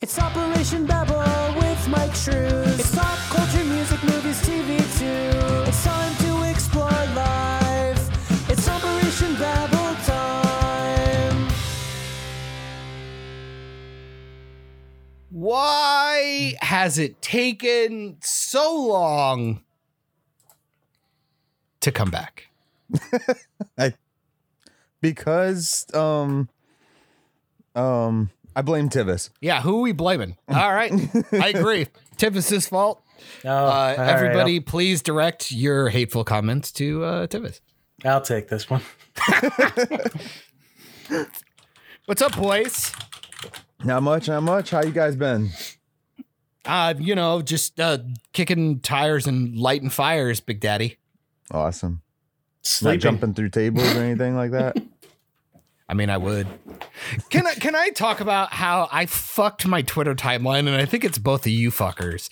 It's Operation Babble with Mike Shrews. It's pop culture, music, movies, TV too. It's time to explore life. It's Operation Babble time. Why has it taken so long to come back? because um um I blame Tivis. Yeah, who are we blaming? All right, I agree. Tivis's fault. Oh, Uh, all right, everybody, please direct your hateful comments to uh, Tivis. I'll, I'll take this one. What's up, boys? Not much, not much. How you guys been? Uh, you know, just uh, kicking tires and lighting fires, Big Daddy. Awesome. Not jumping through tables or anything like that. I mean, I would. Can I can I talk about how I fucked my Twitter timeline, and I think it's both of you fuckers.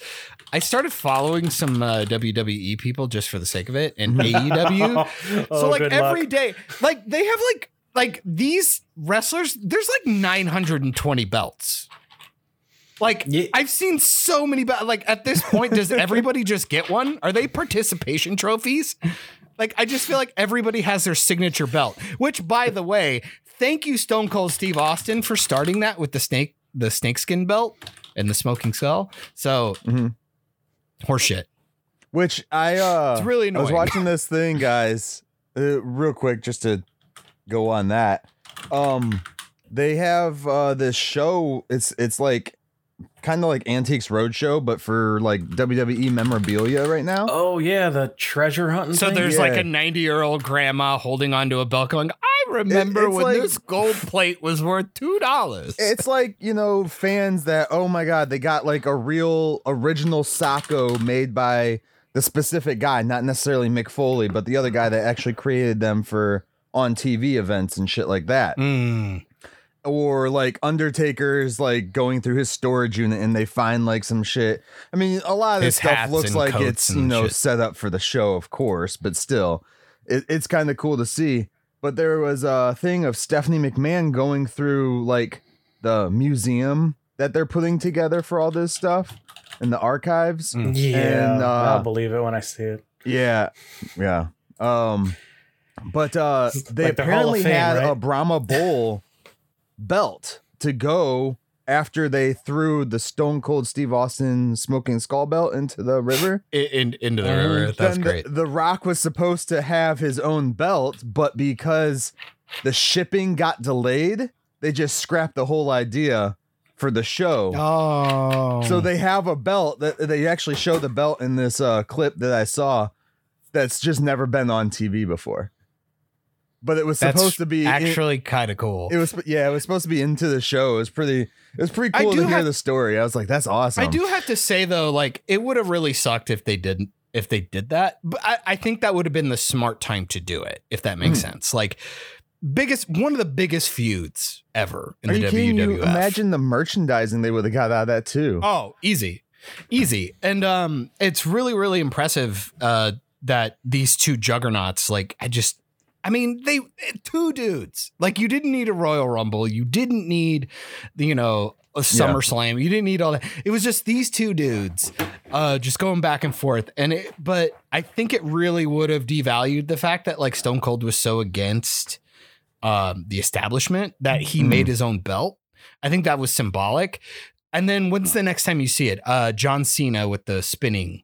I started following some uh, WWE people just for the sake of it, and AEW. so Oh, like good every luck. day, like they have like like these wrestlers. There's like 920 belts. Like Yeah. I've seen so many belts. Like at this point, does everybody just get one? Are they participation trophies? Like I just feel like everybody has their signature belt. Which, by the way, thank you Stone Cold Steve Austin for starting that with the snake, the snakeskin belt and the smoking skull. So Mhm. horseshit. Which I uh It's really annoying. I was watching this thing, guys. Uh, real quick, just to go on that. Um, they have uh this show. It's it's like kind of like Antiques Roadshow, but for like WWE memorabilia right now. Oh yeah, the treasure hunting. So thing? there's like a 90 year old grandma holding onto a belt going, I remember it's when like- this gold plate was worth $2. It's like, you know, fans that, oh my God, they got like a real original Sacco made by the specific guy, not necessarily Mick Foley, but the other guy that actually created them for on TV events and shit like that. Mm. Or like Undertaker's like going through his storage unit and they find like some shit. I mean, a lot of this His stuff looks like it's, you know, shit. set up for the show, of course, but still, it, it's kind of cool to see. But there was a thing of Stephanie McMahon going through like the museum that they're putting together for all this stuff in the archives. Mm. Yeah, And, uh, I'll believe it when I see it. Yeah, yeah. Um, but uh, they Like their Hall apparently Fame, had a? Brahma Bull belt to go after they threw the Stone Cold Steve Austin smoking skull belt into the river. In, in- into the Mhm. river. That's then the- great. The, Rock was supposed to have his own belt, but because the shipping got delayed, they just scrapped the whole idea for the show. Oh. So they have a belt that they actually show the belt in this uh, clip that I saw that's just never been on TV before. But it was That's supposed to be actually kind of cool. it was yeah, it was supposed to be into the show. It was pretty it was pretty cool to hear have- the story. I was like, that's awesome. I do have to say though, like it would have really sucked if they didn't if they did that. But I, I think that would have been the smart time to do it, if that makes Hmm. sense. Like biggest one of the biggest feuds ever in Are the you kidding? You imagine the merchandising they would have got out of that too. Oh, easy. Easy. And um it's really, really impressive uh that these two juggernauts, like I just I mean, they two dudes. Like you didn't need a Royal Rumble. You didn't need you know, a SummerSlam. You didn't need all that. It was just these two dudes uh just going back and forth. And it but I think it really would have devalued the fact that like Stone Cold was so against um the establishment that he Mhm. made his own belt. I think that was symbolic. And then when's the next time you see it? Uh John Cena with the spinning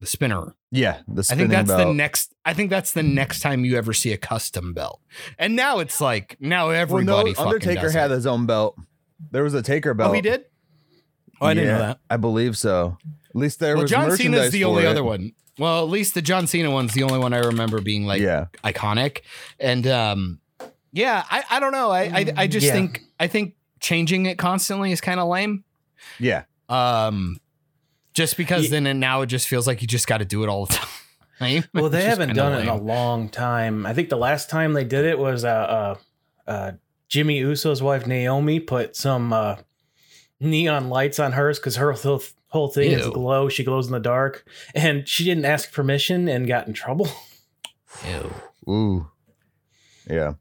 the spinner. Yeah, the I think that's the next I think that's the next time you ever see a custom belt. And now it's like now well, everybody no, fucking Undertaker had it. his own belt. There was a Taker belt. Oh, he did? Oh, I didn't know that. I believe so. At least there Well, was John Cena's the only it. other one. Well, at least the John Cena one's the only one I remember being like yeah, iconic. And um yeah, I, I don't know. I I, I just Yeah. think I think changing it constantly is kind of lame. yeah. Um just because Ye- then and now it just feels like you just got to do it all the time. Well, they haven't kinda done it in a long time. I think the last time they did it was uh, uh, uh, Jimmy Uso's wife Naomi put some uh, neon lights on hers because her whole, whole thing is glow. She glows in the dark, and she didn't ask permission and got in trouble. Ew. Ooh, yeah.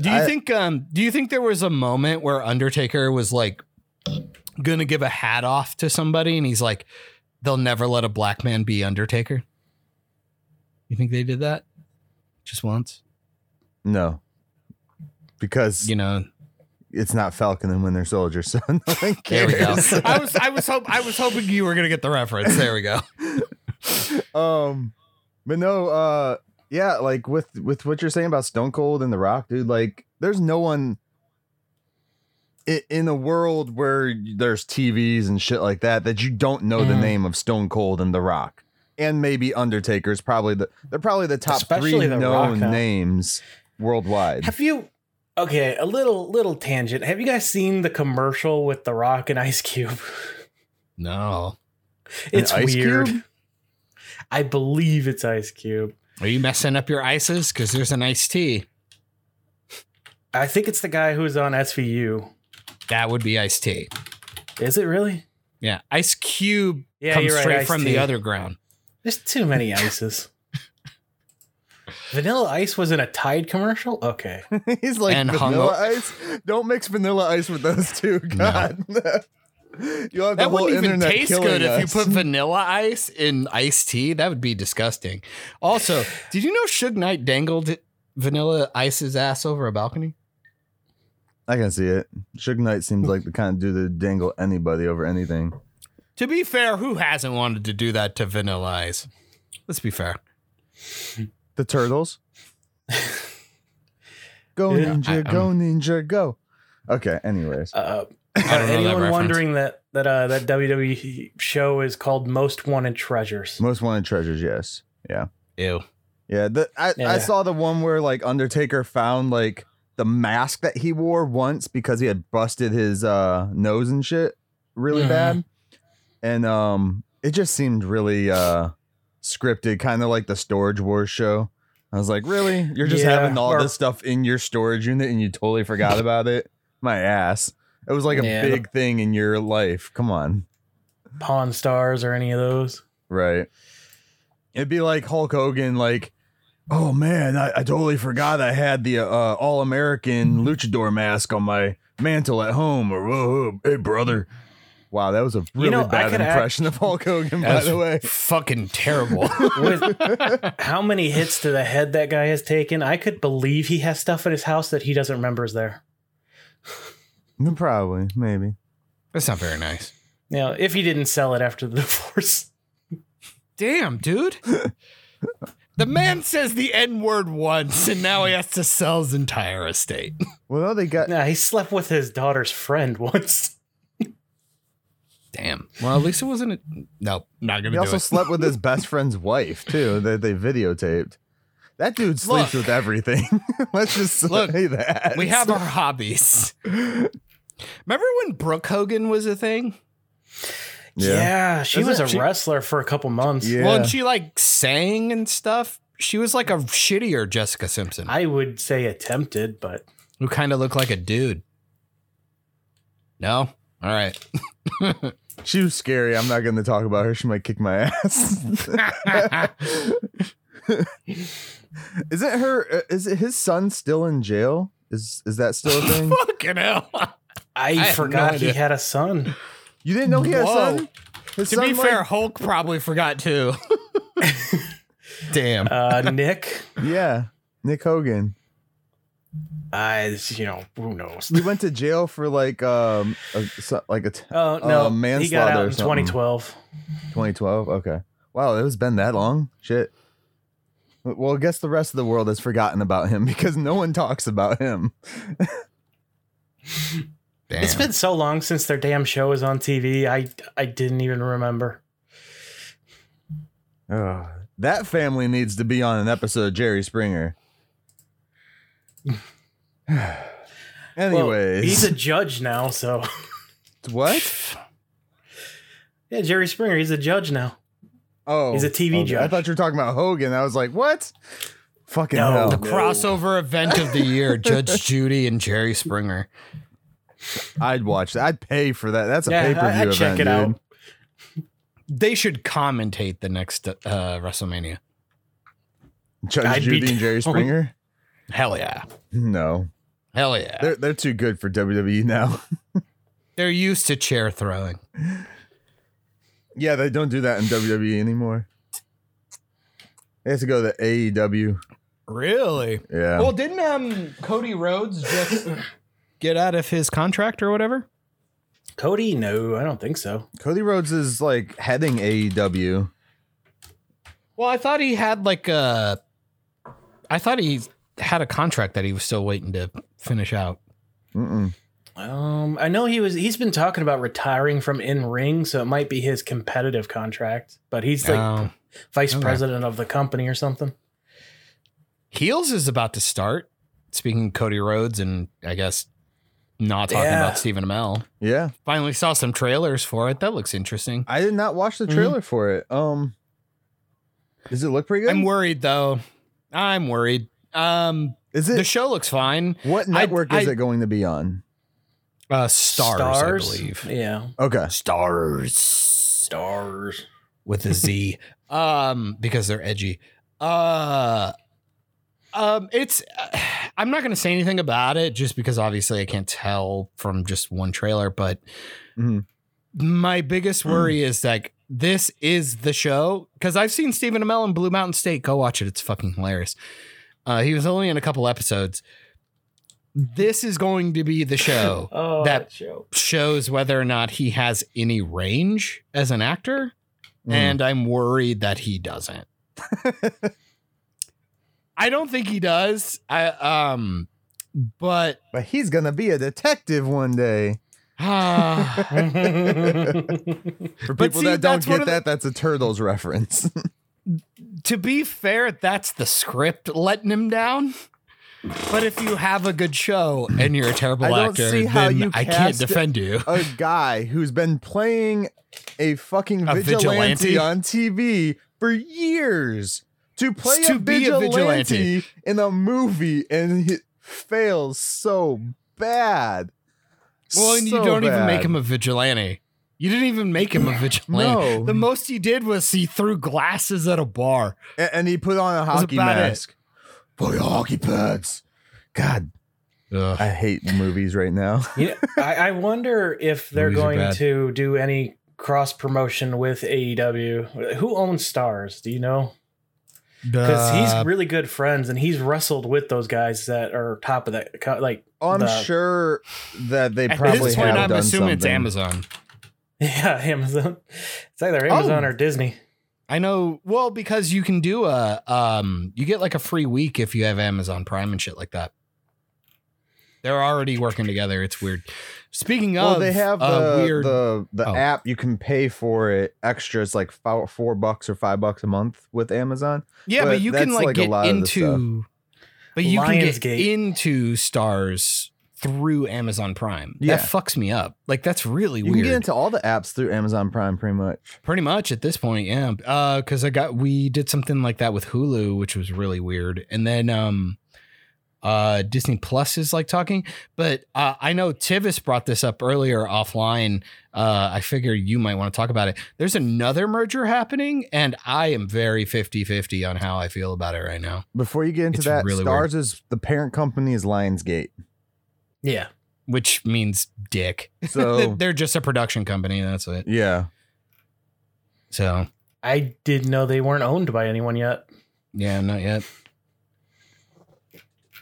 Do you I- think um do you think there was a moment where Undertaker was like gonna give a hat off to somebody, and he's like, "They'll never let a black man be Undertaker." You think they did that just once? No, because You know, it's not Falcon and Winter Soldier, so no one there we go. cares. I was, I was, hope, I was hoping you were gonna get the reference. There we go. um, but no, uh, yeah, like with with what you're saying about Stone Cold and The Rock, dude, like there's no one in a world where there's TVs and shit like that that you don't know the Mhm. name of Stone Cold and The Rock. And maybe Undertaker's probably the they're probably the top Especially three The Rock, known huh? names worldwide. Have you? Okay, a little little tangent. Have you guys seen the commercial with The Rock and Ice Cube? No, It's Ice weird. Cube? I believe it's Ice Cube. are you messing up your ices? Because there's an iced tea. I think it's the guy who's on SVU. That would be iced tea. Is it really? Yeah, Ice Cube Yeah, comes right, straight Ice from T. the other ground. There's too many ices. Vanilla Ice was in a Tide commercial. Okay. He's like And vanilla up- ice. Don't mix vanilla ice with those two. God. You'll have the That whole wouldn't even taste killing good if you put vanilla ice in iced tea. That would be disgusting. Also, did you know Suge Knight dangled vanilla ice's ass over a balcony? I can see it. Suge Knight seems like the kind of dude that dangle anybody over anything. To be fair, who hasn't wanted to do that to vanilla ice? Let's be fair. The turtles. go Yeah, ninja, I- go ninja, go. Okay. Anyways, Uh, I don't know that anyone wondering that that uh, that WWE show is called Most Wanted Treasures? most wanted treasures. Yes. Yeah. Ew. Yeah. The, I Yeah. I saw the one where like Undertaker found like the mask that he wore once because he had busted his uh nose and shit really Mhm. bad, and um it just seemed really uh scripted, kind of like the Storage Wars show. I was like, really? You're just Yeah, having all or- this stuff in your storage unit and you totally forgot about it? My ass. It was like a Yeah, the- big thing in your life. Come on. Pawn Stars or any of those? Right. It'd be like Hulk Hogan, like, oh man, I, I totally forgot I had the uh, All American luchador mask on my mantle at home. Or, whoa, hey, brother. Wow, that was a really know, bad could act- impression of Hulk Hogan, by the way. fucking terrible. With how many hits to the head that guy has taken, I could believe he has stuff in his house that he doesn't remember is there. Mm, probably, maybe. That's not very nice. You know, if he didn't sell it after the divorce. Damn, dude. The man says the N word once, and now he has to sell his entire estate. Well, no, they got. Nah, he slept with his daughter's friend once. Damn. Well, at least it wasn't. A, nope, not He gonna do also it. slept with his best friend's wife too. That they videotaped. That dude sleeps Look. with everything. Let's just Look, say that we have our hobbies. Remember when Brooke Hogan was a thing? Yeah, she Isn't was a she- wrestler for a couple months. Yeah. Well, and she like sang and stuff. She was like a shittier Jessica Simpson, I would say attempted, but who kind of looked like a dude. No, all right. She was scary. I'm not going to talk about her. She might kick my ass. Isn't her? uh, Is it his son still in jail? Is is that still a thing? Fucking hell. I, have forgot no he had a son. You didn't know he had a Whoa. son. His To son, be like- fair, Hulk probably forgot too. Damn. Uh, Nick, yeah, Nick Hogan. I you know who knows. He went to jail for like um a, so- like a t- Oh no, Uh, he got manslaughter out or in something. 2012. 2012. Okay. Wow, it was been that long. Shit. Well, I guess the rest of the world has forgotten about him because no one talks about him. Damn. It's been so long since their damn show was on TV. I I didn't even remember. Ugh. that family needs to be on an episode of Jerry Springer. Well, Anyways, he's a judge now, so what? yeah, Jerry Springer, he's a judge now. Oh, He's a TV okay. I thought you were talking about Hogan. I was like, what? Fucking No. hell. the crossover event of the year: Judge Judy and Jerry Springer. I'd watch that. I'd pay for that. That's a Yeah, pay per view event, check it dude. out. They should commentate the next uh, WrestleMania. Judge Judy and Jerry. Springer. Hell yeah. No, Hell yeah. they're they're too good for WWE now. They're used to chair throwing. Yeah, they don't do that in WWE anymore. They have to go to AEW. Really? Yeah. Well, didn't um Cody Rhodes just get out of his contract or whatever? Cody? No, I don't think so. Cody Rhodes is like heading AEW. Well, I thought he had like a. I thought he had a contract that he was still waiting to finish out. Mm-mm. Um, I know he was. He's been talking about retiring from in ring, so it might be his competitive contract. But he's like Um, vice okay. president of the company or something. Heels is about to start. Speaking of Cody Rhodes, and I guess not talking Yeah. about Stephen Amell. Yeah. Finally saw some trailers for it. That looks interesting. I did not watch the Mm-hmm. trailer for it. Um Does it look pretty good? I'm worried though. I'm worried. Um, is it the show looks fine. what I- network is I- it going to be on? Uh, Starz, I believe. Yeah, Okay. Starz. Starz. with a Z. um, because they're edgy. Uh um it's I'm not going to say anything about it just because obviously I can't tell from just one trailer, but Mhm. my biggest worry is like this is the show cuz I've seen Stephen Amell in Blue Mountain State. Go watch it. It's fucking hilarious. Uh he was only in a couple episodes. This is going to be the show Oh, That- that show. shows whether or not he has any range as an actor Mm. and I'm worried that he doesn't. I don't think he does. I um, but But he's gonna be a detective one day. ah, For people see, that don't get of the- that, that's a turtles reference. to be fair, that's the script letting him down. But if you have a good show and you're a terrible I don't actor, see how then you I can't cast- defend you. a guy who's been playing a fucking A vigilante, vigilante? on TV for years to play To a, be a vigilante vigilante. in a movie and he fails so bad. Well, and you don't even make him a vigilante. You didn't even make him a vigilante. No. The most he did was he threw glasses at a bar. A- and, he put on a That's hockey about it. mask for your hockey pads. God, I hate movies right now. You know, I, I wonder if they're Movies going to do any cross promotion with AEW. Who owns Starz? Do you know? Because he's really good friends, and he's wrestled with those guys that are top of that. Like, Oh, I'm the- sure that they probably this point, have I'm done assuming it's. Amazon. yeah, Amazon. It's either Amazon Oh. or Disney. I know. Well, because you can do a um, you get like a free week if you have Amazon Prime and shit like that. They're already working together. It's weird. Speaking of, Well, they have the uh, weird. the the Oh. app. You can pay for it extra. It's like four, four bucks or five bucks a month with Amazon. yeah, but but you can that's like, like a get lot into. But you can Lionsgate. get into Starz through Amazon Prime. Yeah. That fucks me up. Like that's really You weird. can get into all the apps through Amazon Prime, pretty much. Pretty much at this point, yeah. Uh, because I got we did something like that with Hulu, which was really weird. And then um uh Disney Plus is like talking, but uh, I know Tivis brought this up earlier offline. Uh, I figure you might want to talk about it. There's another merger happening, and I am very 50-50 on how I feel about it right now. Before you get into It's that, really Starz is the parent company is Lionsgate. Yeah. Which means dick. So They're just a production company. That's it. yeah, So I didn't know they weren't owned by anyone yet. yeah, not yet.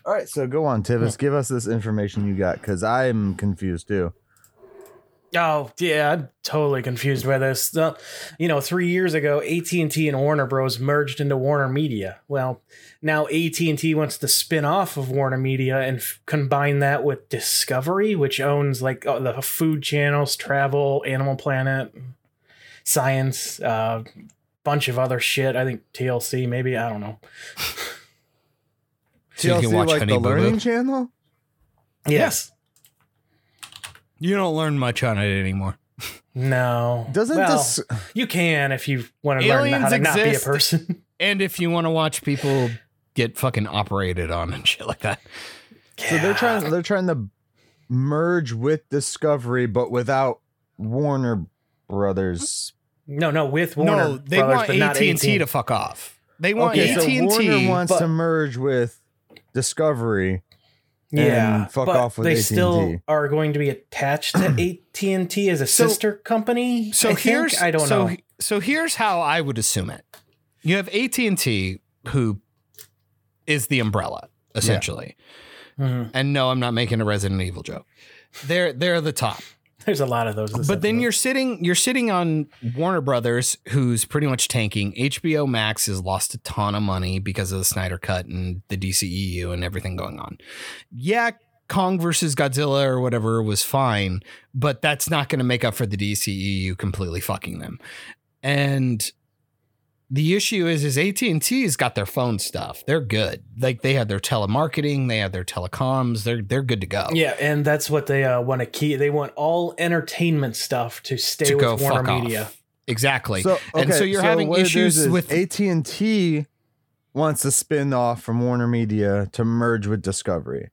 All right. So go on, Tivis. Give us this information you got because I'm confused too. Oh yeah, I'm totally confused by this. Uh, you know, three years ago, AT and T and Warner Bros. merged into Warner Media. Well, now AT and T wants to spin off of Warner Media and f- combine that with Discovery, which owns like uh, the food channels, travel, Animal Planet, science, uh, bunch of other shit. I think TLC, maybe I don't know. So you can watch like Honey the Boo Boo. Learning Channel. Yes. You don't learn much on it anymore. No. Doesn't well, this? you can if you want to learn how Aliens to not be a exist. person. And if you want to watch people get fucking operated on and shit like that. So they're trying. They're trying to merge with Discovery, but without Warner Brothers. No, no, with Warner. no, they Brothers, want but not AT and T AT&T. to fuck off. They want Okay, AT so and Warner T. wants but- to merge with Discovery, Yeah, fuck but off with they AT&T. still are going to be attached to AT and T as a So- sister company. So I think? here's I don't so, know. So here's how I would assume it. You have AT and T, who is the umbrella essentially. Mhm. And no, I'm not making a Resident Evil joke. They're they're the top. There's a lot of those. But then you're sitting you're sitting on Warner Brothers, who's pretty much tanking. HBO Max has lost a ton of money because of the Snyder Cut and the DCEU and everything going on. Yeah, Kong versus Godzilla or whatever was fine, but that's not going to make up for the DCEU completely fucking them. And the issue is is AT&T's got their phone stuff. They're good. Like they have their telemarketing, they have their telecoms, they're they're good to go. Yeah, and that's what they uh, want to keep. They want all entertainment stuff to stay to with go Warner fuck Media. off. Exactly. So, And so you're having issues is is with- AT&T wants to spin off from Warner Media to merge with Discovery.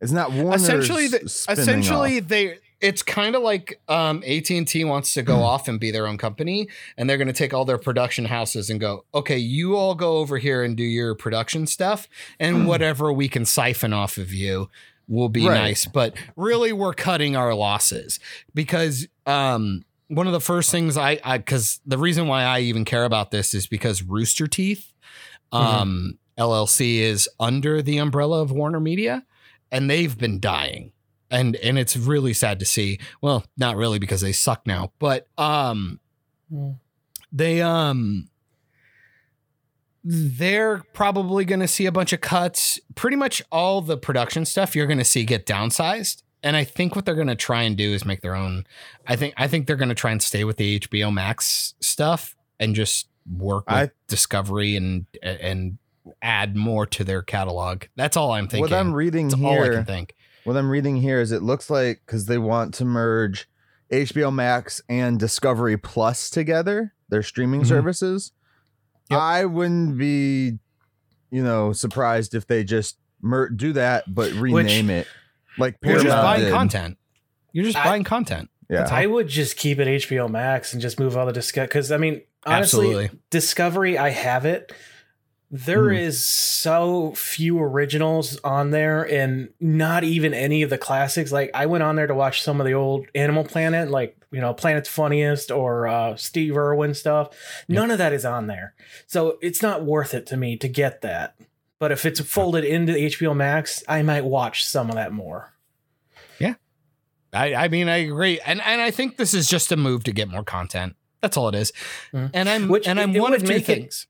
It's not Warner. essentially the, essentially they it's kind of like um, AT&T wants to go off and be their own company and they're going to take all their production houses and go okay you all go over here and do your production stuff and whatever we can siphon off of you will be Right. nice. But really we're cutting our losses because um, one of the first things I I cuz the reason why I even care about this is because Rooster Teeth um, LLC is under the umbrella of Warner Media and they've been dying and and it's really sad to see. Well not really because they suck now but um Mm. they um they're probably going to see a bunch of cuts. Pretty much all the production stuff you're going to see get downsized and i think what they're going to try and do is make their own i think i think they're going to try and stay with the hbo max stuff and just work with I- discovery and and add more to their catalog. That's all i'm thinking. What I'm reading that's all i can here, think what I'm reading here is it looks like because they want to merge HBO Max and Discovery Plus together, their streaming Mhm. services. Yep. I wouldn't be, you know, surprised if they just mer- do that, but rename it like You're just buying did. content. You're just I- buying content. Yeah. I would just keep it HBO Max and just move all the Discovery because I mean honestly, Absolutely. Discovery I have it. There Hmm. is so few originals on there, and not even any of the classics. Like I went on there to watch some of the old Animal Planet, like you know Planet's Funniest or uh, Steve Irwin stuff. None of that is on there, so it's not worth it to me to get that. But if it's folded into HBO Max, I might watch some of that more. Yeah i, I mean, I agree, and and I think this is just a move to get more content. That's all it is. Mhm. And I'm Which and I'm it one would of two make it- things.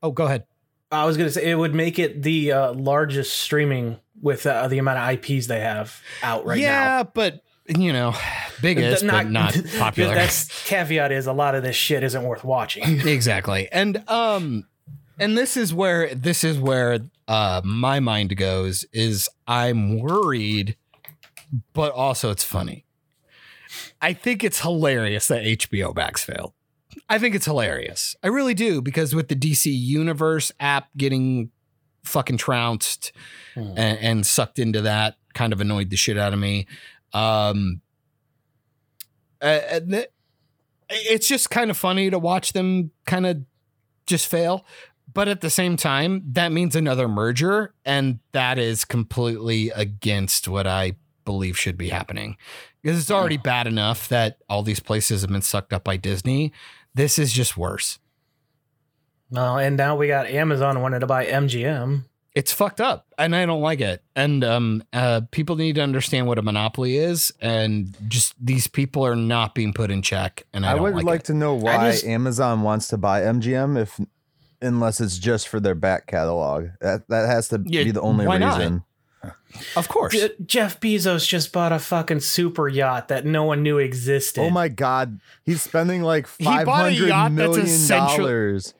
Oh, go ahead. I was gonna say it would make it the uh, largest streaming with uh, the amount of IPs they have out right now. yeah, but you know, biggest Th- but not popular. That's caveat is a lot of this shit isn't worth watching. exactly. And um, and this is where this is where uh my mind goes is I'm worried, but also it's funny. I think it's hilarious that HBO Max failed. I think it's hilarious. I really do because with the DC Universe app getting fucking trounced Hmm. and, and sucked into that, kind of annoyed the shit out of me. Um, uh, and it's just kind of funny to watch them kind of just fail. But at the same time, that means another merger, and that is completely against what I believe should be happening. Because it's already bad enough that all these places have been sucked up by Disney. This is just worse. No, and now we got Amazon wanting to buy MGM. It's fucked up, and I don't like it. And um, uh, people need to understand what a monopoly is, and just these people are not being put in check. And I, I, don't would like, like it. to know why just- Amazon wants to buy MGM if unless it's just for their back catalog. That that has to Yeah, be the only why not? Reason. Of course, Je- Jeff Bezos just bought a fucking super yacht that no one knew existed. Oh my god, he's spending like He bought a five hundred yacht that's million essential- dollars.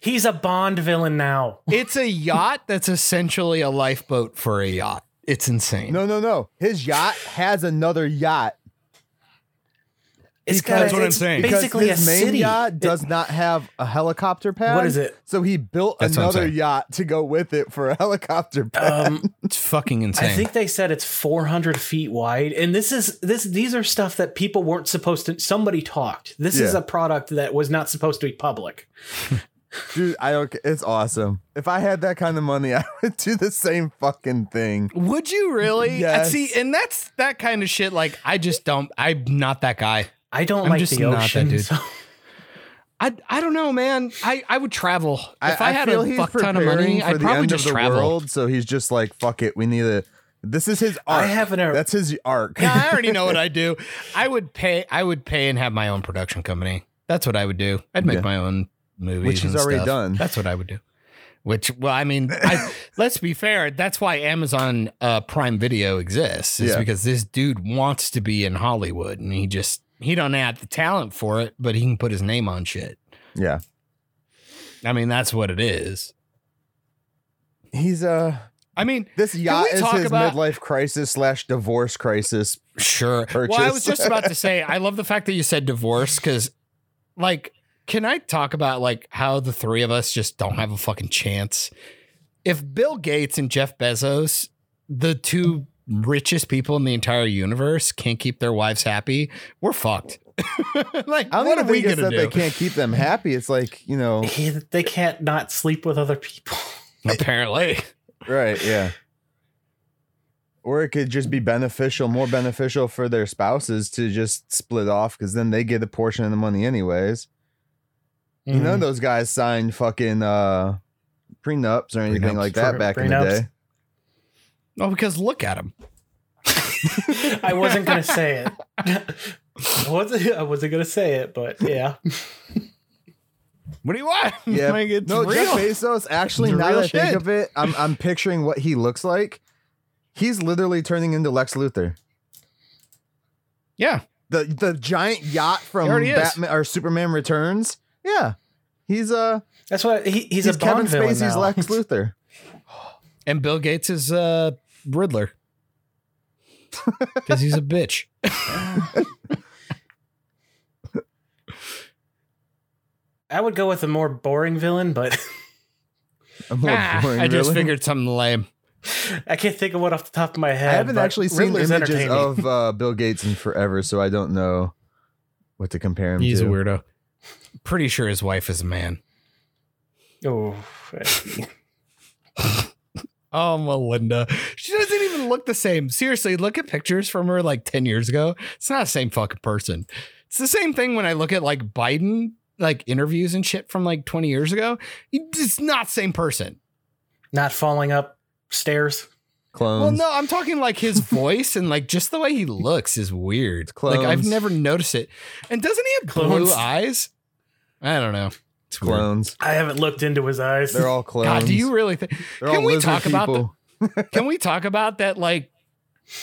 He's a Bond villain now. it's a yacht that's essentially a lifeboat for a yacht. It's insane. No, no, no. His yacht has another yacht It's Because- got That's what I'm saying. because Basically, his a main city. yacht does not have a helicopter pad. What is it? So he built That's another yacht to go with it for a helicopter pad. Um, It's fucking insane. I think they said it's 400 feet wide, and this is this. These are stuff that people weren't supposed to. Somebody talked. This is a product that was not supposed to be public. Dude, I don't. It's awesome. If I had that kind of money, I would do the same fucking thing. Would you really? Yes. And see, and that's that kind of shit. Like, I just don't. I'm not that guy. I don't I'm like just the not that dude. so- I I don't know, man. I I would travel if I, had a fuck ton of money. I'd the probably end just of the travel. world. So he's just like, fuck it. We need a. This is his arc. I have an. That's his arc. Yeah, I already know what I do. I would pay. I would pay and have my own production company. That's what I would do. I'd make Yeah. my own movies, Which he's and already stuff. done. That's what I would do. Which, well, I mean, I, let's be fair. That's why Amazon uh, Prime Video exists, is Yeah. because this dude wants to be in Hollywood, and he just he don't have the talent for it, but he can put his name on shit. yeah, I mean, that's what it is. he's uh. I mean, This yacht is his about- midlife crisis slash divorce crisis. Sure. purchase. Well, I was just about to say, I love the fact that you said divorce because, like, can I talk about like how the three of us just don't have a fucking chance? If Bill Gates and Jeff Bezos, the two richest people in the entire universe, can't keep their wives happy, we're fucked. like, I don't what are we think it's gonna that do? they can't keep them happy. It's like you know, He- they can't not sleep with other people. Apparently, right? Yeah. Or it could just be beneficial, more beneficial for their spouses to just split off because then they get a portion of the money anyways. You Mm-hmm. know, those guys signed fucking uh prenups or anything Prenups. like that For- back in the day. Oh, because look at him. I wasn't gonna say it. I wasn't I wasn't gonna say it, but yeah. What do you want? Yeah, like, it's no, real. Jeff Bezos. Actually, It's now that I think of it, I'm I'm picturing what he looks like. He's literally turning into Lex Luthor. yeah, The the giant yacht from He is. Batman or Superman Returns. Yeah, he's uh That's what he, he's, he's, a Kevin villain Spacey's now. Lex Luthor. and Bill Gates is uh, Riddler because he's a bitch. I would go with a more boring villain, but A more Ah, boring I just villain. figured something lame. I can't think of one off the top of my head. I haven't actually seen Riddler's images of uh, Bill Gates in forever, so I don't know what to compare him He's to. a weirdo. Pretty sure his wife is a man. Oh, Oh, Melinda. She doesn't look the same. Seriously, look at pictures from her like 10 years ago. It's not the same fucking person. It's the same thing when I look at like Biden, like interviews and shit from like 20 years ago. It's not the same person. not falling up stairs. Clones. Well, no, I'm talking like his voice and like just the way he looks is weird. Like I've never noticed it. And doesn't he have Clones. blue eyes? I don't know. It's weird. clones. I haven't looked into his eyes. They're all clones. God, do you really think? They're Can all we lizard talk about the- people. Can we talk about that? Like,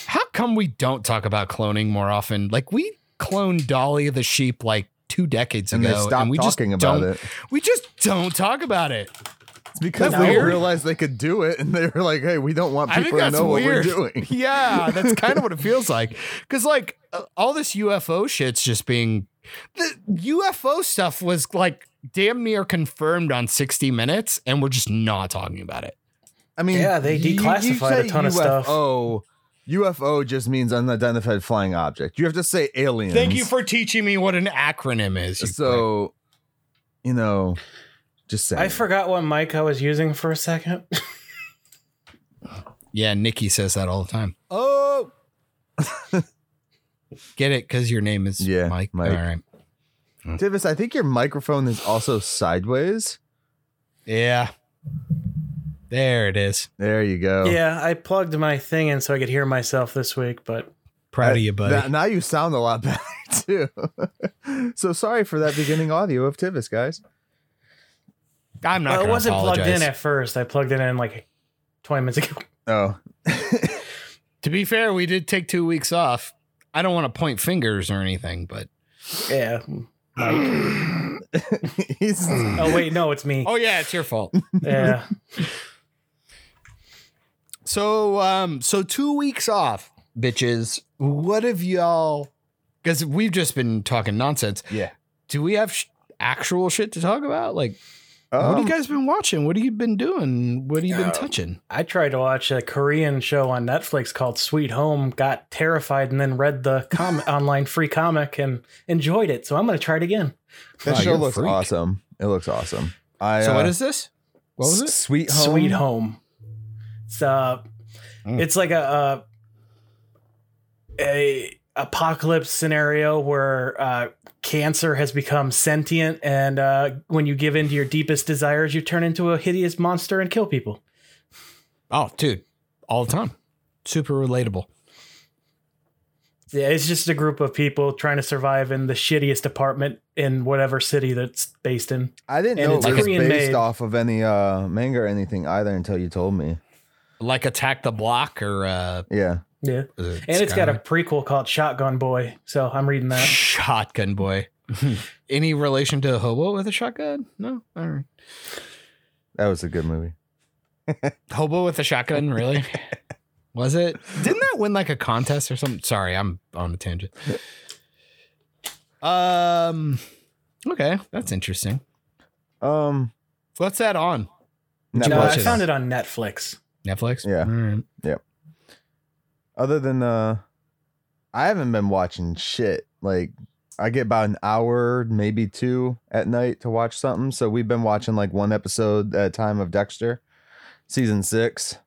how come we don't talk about cloning more often? Like, we cloned Dolly the sheep like two decades and ago, they stopped we talking just about don't, it. We just don't talk about it. It's because That's they realized they could do it, and they were like, "Hey, we don't want people to know weird. what we're doing." Yeah, that's kind of what it feels like. Because like uh, all this UFO shit's just being the UFO stuff was like damn near confirmed on 60 Minutes, and we're just not talking about it. I mean, Yeah, they you- you declassified a say ton of stuff. UFO, UFO just means unidentified flying object. You have to say aliens. Thank you for teaching me what an acronym is. you prick. So, you know, just say I forgot what mic I was using for a second. yeah, Nikki says that all the time. Oh, Get it? Because your name is Yeah, Mike. Mike. All right. Tivis, I think your microphone is also sideways. Yeah. There it is. There you go. yeah, I plugged my thing in so I could hear myself this week, but Proud Uh, of you, buddy. that- now you sound a lot better too. so sorry for that beginning audio of Tivis, guys. I'm not. well, it gonna wasn't plugged in at first. I plugged it in like 20 minutes ago. Oh, To be fair, we did take two weeks off. I don't want to point fingers or anything, but Yeah. Mike. he's Oh wait, no, it's me. oh yeah, it's your fault. Yeah. So, um, so two weeks off, bitches. What have y'all? Because we've just been talking nonsense. yeah. Do we have sh- actual shit to talk about? Like, what have Um, you guys been watching? What have you been doing? What have you been Uh, touching? I tried to watch a Korean show on Netflix called Sweet Home, got terrified, and then read the com- online free comic and enjoyed it. So I'm going to try it again. that Wow, show looks freak. awesome. It looks awesome. I So uh, what is this? What was it? Sweet home. Sweet Home. It's uh, Mm. it's like a, a a apocalypse scenario where uh, cancer has become sentient, and uh, when you give in to your deepest desires, you turn into a hideous monster and kill people. Oh, dude, all the time. Super relatable. Yeah, it's just a group of people trying to survive in the shittiest apartment in whatever city that's based in. I didn't And know it's it was Korean based made. off of any uh manga or anything either until you told me. Like Attack the Block or uh, Yeah. Yeah. it And it's got a prequel called Shotgun Boy. So I'm reading that. shotgun boy. Any relation to a hobo with a shotgun? No. All right. That was a good movie. Hobo with a shotgun, really? Was it? Didn't that win like a contest or something? Sorry, I'm on a tangent. Um. Okay, that's interesting. Um What's that on? Netflix. No, I found it on Netflix. Netflix. Yeah. All right. other than uh I haven't been watching shit. Like I get about an hour, maybe two at night to watch something. So we've been watching like one episode at a time of Dexter, season six.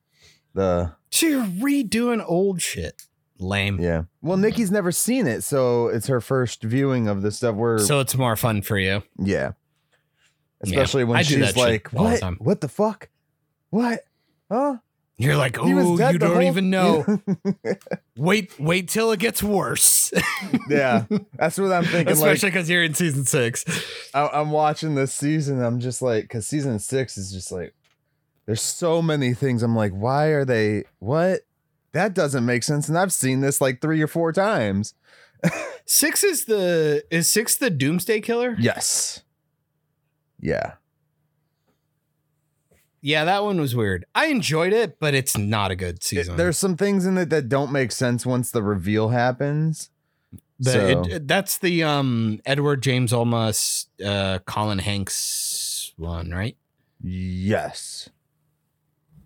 The So you're redoing old shit. Lame. yeah. Well, Nikki's never seen it, so it's her first viewing of the stuff. We're So it's more fun for you. yeah. Especially when I she's like, all the "What? What the fuck? What? Huh? You're like, oh, you don't whole- even know. wait, wait till it gets worse. yeah, that's what I'm thinking. Especially because you're in season six. I, I'm watching this season. I'm just like, because season six is just like, there's so many things. I'm like, why are they? What? That doesn't make sense. And I've seen this like three or four times. Six is the is six the Doomsday Killer? Yes. Yeah. Yeah, that one was weird. I enjoyed it, but it's not a good It- season. there's some things in it that don't make sense once the reveal happens. The- so- it- it- that's the um Edward James Olmos, uh, Colin Hanks one, right? Yes.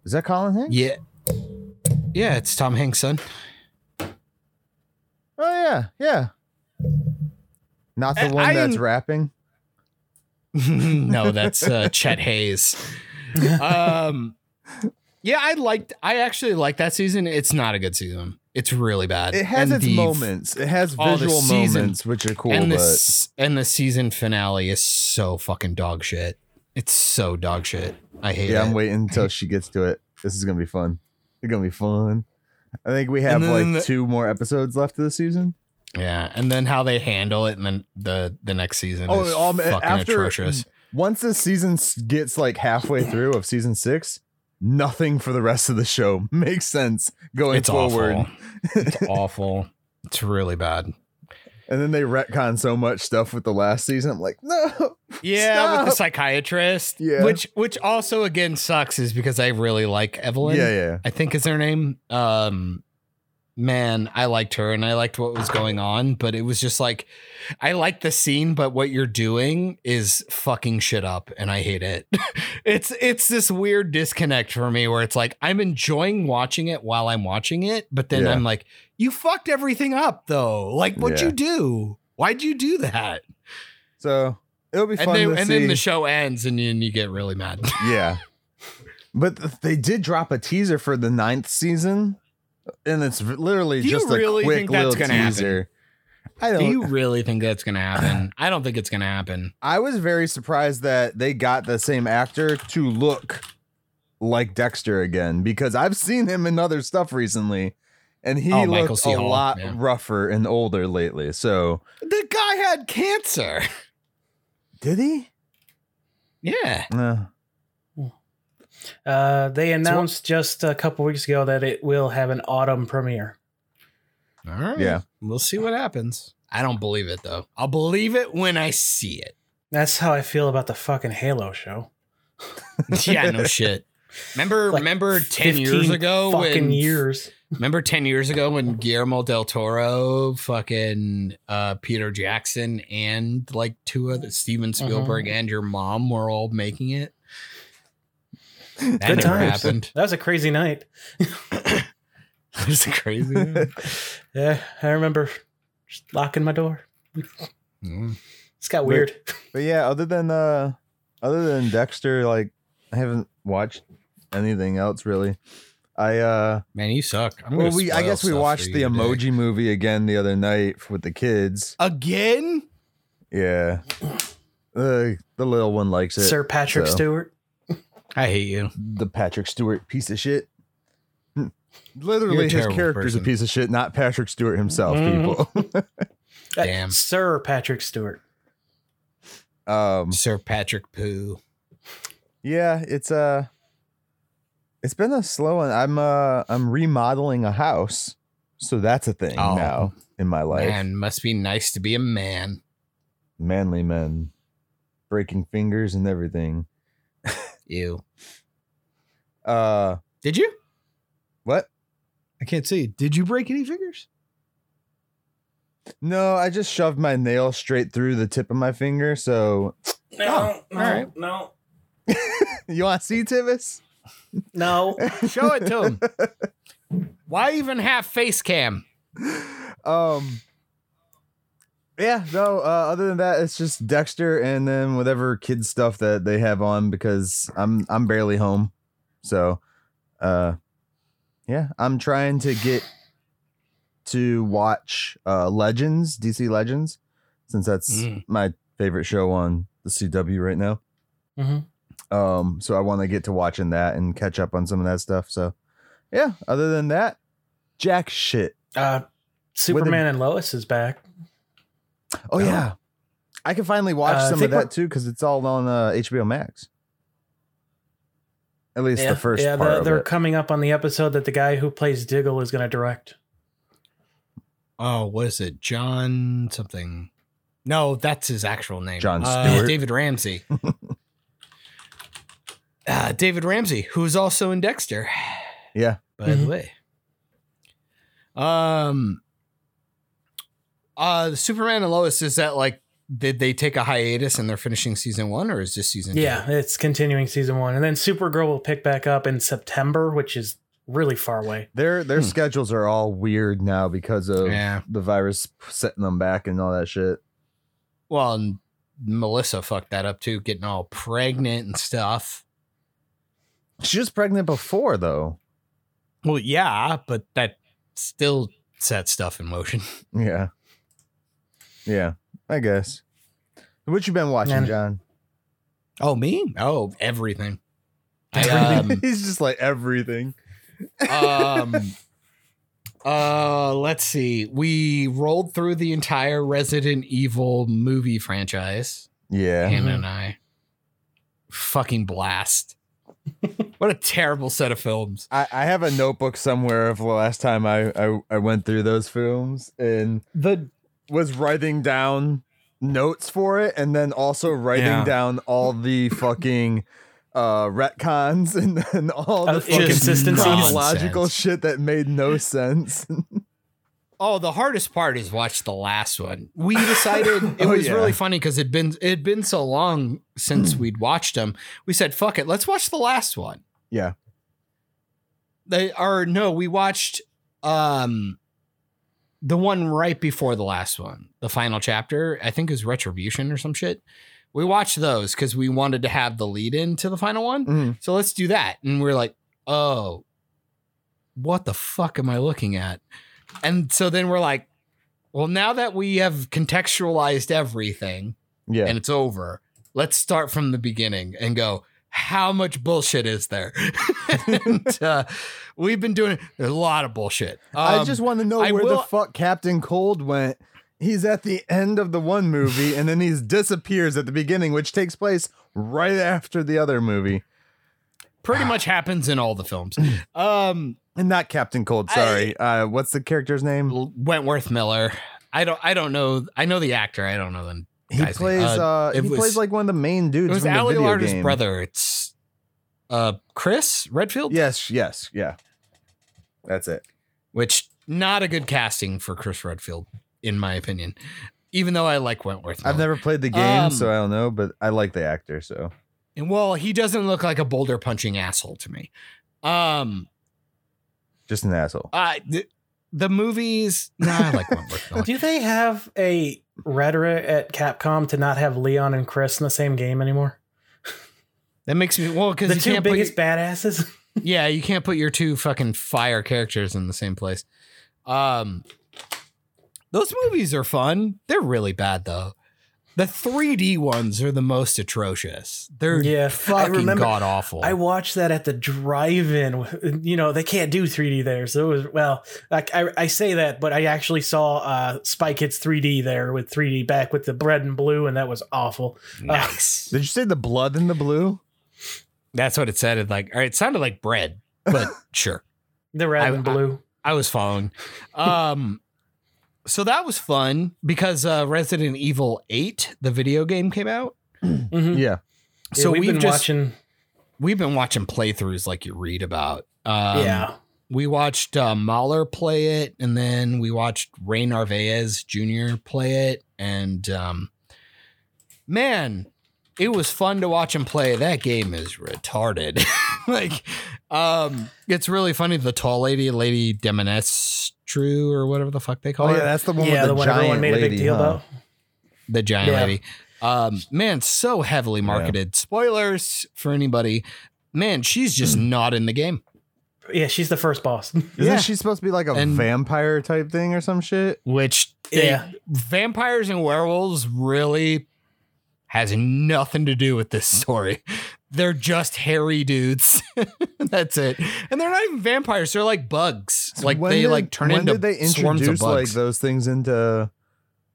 Is that Colin Hanks? Yeah, yeah, it's Tom Hanks' son. Oh yeah, yeah. Not the I- one I that's rapping. no, that's uh, Chet Haze. Um, yeah, I liked. I actually liked that season. It's not a good season. It's really bad. It has And its the- moments. It has visual season- moments, which are cool. and the and the season finale is so fucking dog shit. It's so dog shit. I hate it. yeah, it. I'm waiting until she gets to it. This is gonna be fun. It's gonna be fun. I think we have like the- two more episodes left of the season. Yeah, and then how they handle it, and then the the next season Oh, is um, fucking after- atrocious. Once the season gets like halfway through of season six, nothing for the rest of the show makes sense going It's forward. awful. It's awful. It's really bad. And then they retcon so much stuff with the last season. I'm like, no. Yeah, with the psychiatrist. Yeah. Which which also again sucks is because I really like Evelyn. Yeah, yeah. I think is her name. Um man, I liked her and I liked what was going on, but it was just like I like the scene, but what you're doing is fucking shit up and I hate it. it's it's this weird disconnect for me where it's like I'm enjoying watching it while I'm watching it, but then Yeah. I'm like, you fucked everything up though. Like what'd Yeah. you do? Why'd you do that? So it'll be fun And, then to and then the show ends and you, and you get really mad. yeah. But they did drop a teaser for the ninth season, and it's literally Do you just a really quick think that's little gonna happen? teaser. I Do don't. you really think that's gonna happen? I don't think it's gonna happen. I was very surprised that they got the same actor to look like Dexter again because I've seen him in other stuff recently, and he Oh, Michael looked C. a lot yeah. rougher and older lately. So The guy had cancer. did he? Yeah. Uh, Uh, they announced just a couple weeks ago that it will have an autumn premiere. All right. Yeah. We'll see what happens. I don't believe it though. I'll believe it when I see it. That's how I feel about the fucking Halo show. yeah, no shit. Remember, Like remember ten years ago fucking when years. remember ten years ago when Guillermo del Toro, fucking uh, Peter Jackson, and like two other Steven Spielberg and your mom were all making it. That Good never times. happened. That was a crazy night. it was crazy. man. Yeah, I remember just locking my door. Mm. It's got weird. but yeah, other than uh other than Dexter, like I haven't watched anything else really. I uh Man, you suck. I'm well we I guess we watched you the today. emoji movie again the other night with the kids. again. Yeah. The the little one likes it. Sir Patrick so. Stewart. I hate you. The Patrick Stewart piece of shit. Literally his character's person. a piece of shit, not Patrick Stewart himself, Mhm. people. Uh, Damn. Sir Patrick Stewart. um Sir Patrick Pooh. Yeah, it's uh it's been a slow one. I'm uh I'm remodeling a house. So that's a thing Oh. now in my life. Man, must be nice to be a man. Manly men breaking fingers and everything. You. Uh Did you? what? I can't see. Did you break any fingers? No, I just shoved my nail straight through the tip of my finger. So No, Oh, no, alright. no, you want to see Tivis? no. Show it to him. Why even have face cam? um yeah no uh, other than that it's just dexter and then whatever kid stuff that they have on because i'm i'm barely home so uh yeah i'm trying to get to watch uh legends dc legends since that's Mm. my favorite show on the cw right now Mhm. um so i want to get to watching that and catch up on some of that stuff so yeah other than that jack shit Uh, Superman and Lois is back. Oh, yeah, I can finally watch Uh, some of that too because it's all on uh, HBO Max. At least the first yeah, part the- of they're it. coming up on the episode that the guy who plays Diggle is going to direct. Oh, what is it? John something. No, that's his actual name. John Uh, Stewart. David Ramsey. uh, David Ramsey, who's also in Dexter, yeah, by Mhm. the way. Um uh Superman and Lois, is that like did they take a hiatus and they're finishing season one or is this season two? Yeah, it's continuing season one, and then Supergirl will pick back up in September, which is really far away. their their Hmm. schedules are all weird now because of Yeah. the virus setting them back and all that shit. Well, and Melissa fucked that up too, getting all pregnant and stuff. She was pregnant before though. Well, yeah, but that still set stuff in motion. Yeah, yeah, I guess. What you been watching, Man. John? Oh, me? Oh, everything. I, um, He's just like everything. um, uh, let's see. We rolled through the entire Resident Evil movie franchise. Yeah, Hannah and I. Fucking blast. what a terrible set of films. I, I have a notebook somewhere of the last time I, I I went through those films and The was writing down notes for it and then also writing Yeah. down all the fucking uh retcons and then all the Uh, fucking inconsistencies. chronological Nonsense. shit that made no sense. Oh, the hardest part is watch the last one. We decided it Oh, was yeah. really funny because it'd been it'd been so long since we'd watched them. We said, "Fuck it, let's watch the last one." yeah. They are no, we watched um the one right before the last one, the final chapter. I think is Retribution or some shit. We watched those because we wanted to have the lead in to the final one. Mhm. So let's do that. And we're like, oh, what the fuck am I looking at? And so then we're like, well, now that we have contextualized everything Yeah. and it's over, let's start from the beginning and go, how much bullshit is there? and uh, we've been doing a lot of bullshit. I Um, just want to know I where the fuck Captain Cold went. He's at the end of the one movie and then he disappears at the beginning, which takes place right after the other movie. pretty much happens in all the films. Um, And not Captain Cold, sorry. uh what's the character's name? Wentworth Miller. I don't. I don't know. I know the actor. I don't know the He guy's name. plays uh, he was- plays like one of the main dudes It was from Ali video Larter's game. brother. It's uh Chris Redfield. Yes, yes, yeah. That's it. Which not a good casting for Chris Redfield, in my opinion. Even though I like Wentworth. I've never played the game, Um, so I don't know, but I like the actor, so And well, he doesn't look like a boulder punching asshole to me. Um, just an asshole. uh, the, the movies. Nah, I like Wentworth Miller. Do they have a rhetoric at Capcom to not have Leon and Chris in the same game anymore? That makes me well because The you two can't put biggest badasses. Yeah, you can't put your two fucking fire characters in the same place. Um Those movies are fun. They're really bad though. The 3D ones are the most atrocious. They're Yeah, I fucking remember- god awful. I watched that at the drive-in. You know, they can't do 3D there, so it was well. Like I, I say that, but I actually saw uh, Spy Kids 3D there with 3D back with the red and blue, and that was awful. nice. Did you say the blood in the blue? That's what it sounded like. All right, it sounded like bread, but sure. The red I- and blue. I was following. Um, so that was fun because uh, Resident Evil 8, the video game, came out. Mhm. Yeah. Yeah, So we've, we've, been just watching. we've been watching playthroughs like you read about. Um, yeah, we watched uh, Mahler play it, and then we watched Ray Narvaez Jr. play it, and um, man, it was fun to watch him play. That game is retarded. like, um, it's really funny. The tall lady, Lady Demoness, Demonestru, or whatever the fuck they call Oh her, yeah, that's the one yeah, with the the one giant everyone made lady, a big deal huh? about. the giant Yeah. lady. Um, man, so heavily marketed. Spoilers for anybody. Man, she's just not in the game. Yeah, she's the first boss. Isn't Yeah. she supposed to be like a And- vampire type thing or some shit? which they- Yeah. vampires and werewolves really has nothing to do with this mm. story. They're just hairy dudes. That's it. And they're not even vampires. They're like bugs. Like When they did- like turn when into did they swarms of introduce like those things into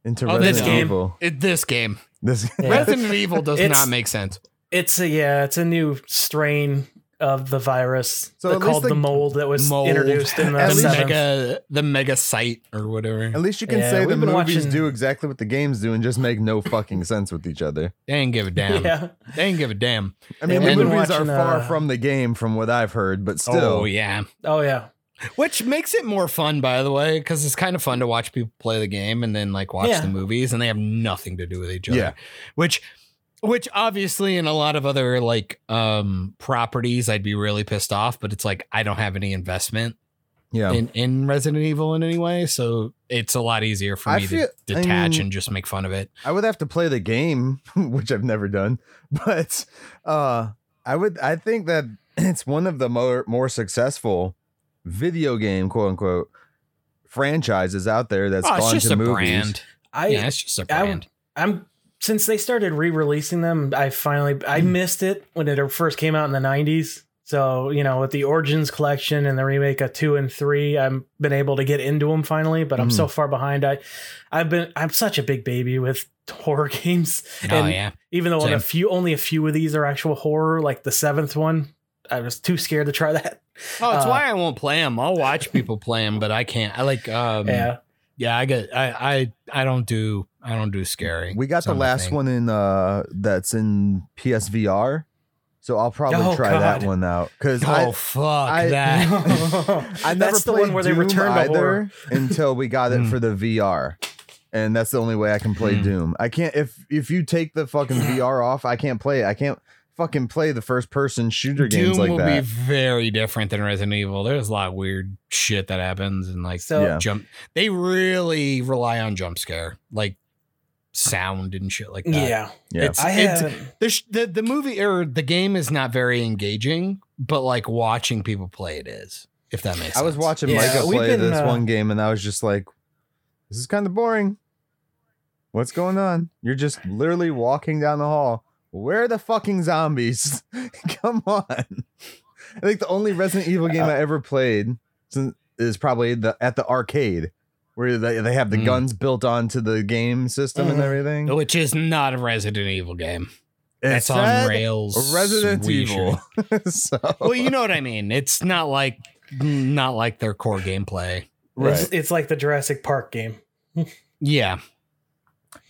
into Oh, this Resident game. Evil? It- this game. This Yeah. Resident Evil does It's- not make sense. It's a yeah, it's a new strain of the virus So They're at least called the- the, mold that was Mold. introduced in the, At the least- mega the Megamycete or whatever. At least you can Yeah, say the movies watching- do exactly what the games do and just make no fucking sense with each other. They ain't give a damn. Yeah, They ain't give a damn. I mean, And the we've been movies are far uh, from the game from what I've heard, but still. Oh yeah. oh yeah, Which makes it more fun, by the way, because it's kind of fun to watch people play the game and then like watch Yeah. the movies, and they have nothing to do with each other. Yeah. Which, which obviously in a lot of other like um properties, I'd be really pissed off. But it's like I don't have any investment Yeah. in in Resident Evil in any way, so it's a lot easier for I me feel- to I detach mean- and just make fun of it. I would have to play the game, which I've never done, but uh I would I think that it's one of the more more successful video game quote unquote franchises out there that's oh, it's gone just to a movies. brand. I yeah, it's just a I- brand. I'm since they started re-releasing them. I finally I Hmm. missed it when it first came out in the '90s. So you know, with the Origins collection and the remake of two and three, I've been able to get into them finally. But I'm Hmm. so far behind. I, I've been I'm such a big baby with horror games. oh and yeah, Even though a few only a few of these are actual horror, like the seventh one, I was too scared to try that. oh, it's uh, why I won't play them. I'll watch people play them, but I can't. I like um yeah, Yeah, I get. I I I don't do. I don't do scary. We got the last one in uh that's in PSVR. So I'll probably Oh, try that one out cuz Oh I fuck I- that! I never That's the played one where they Doom returned to either until we got it Hmm. for the VR. And that's the only way I can play Hmm. Doom. I can't if if you take the fucking VR off, I can't play it. I can't fucking play the first person shooter Doom games like will that. be very different than Resident Evil. There's a lot of weird shit that happens, and like So- Yeah. jump. They really rely on jump scare, like sound and shit like that. yeah. yeah. It's, I it's haven't. the, the the movie or the game is not very engaging, but like watching people play it is. If that makes sense. I was watching Yeah, Micah play been, this uh, one game and I was just like, this is kind of boring. What's going on? You're just literally walking down the hall. Where are the fucking zombies? Come on. I think the only Resident Evil game I ever played is probably the at the arcade where they, they have the Mm. guns built onto the game system and Mhm. everything. which is not a Resident Evil game. It That's on rails. Resident Evil. so, well, you know what I mean. It's not like not like their core gameplay. right. It's, it's like the Jurassic Park game. Yeah,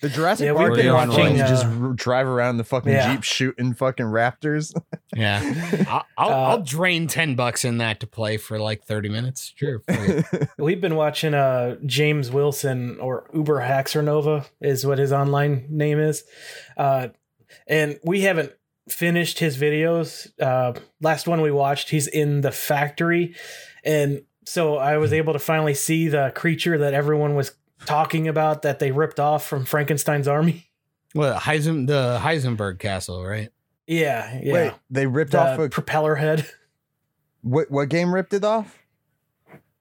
The Jurassic Yeah, Park been game where watching, you just uh, drive around the fucking yeah. jeep shooting fucking raptors. yeah. I'll, I'll, Uh, I'll drain ten bucks in that to play for like thirty minutes. Sure. We've been watching uh James Wilson or UberHaxorNova is what his online name is. Uh and we haven't finished his videos. Uh last one we watched, he's in the factory and so I was able to finally see the creature that everyone was talking about that they ripped off from Frankenstein's army. Well, Heisen, the Heisenberg Castle, right? Yeah, yeah. Wait, they ripped the off a propeller head. what? What game ripped it off?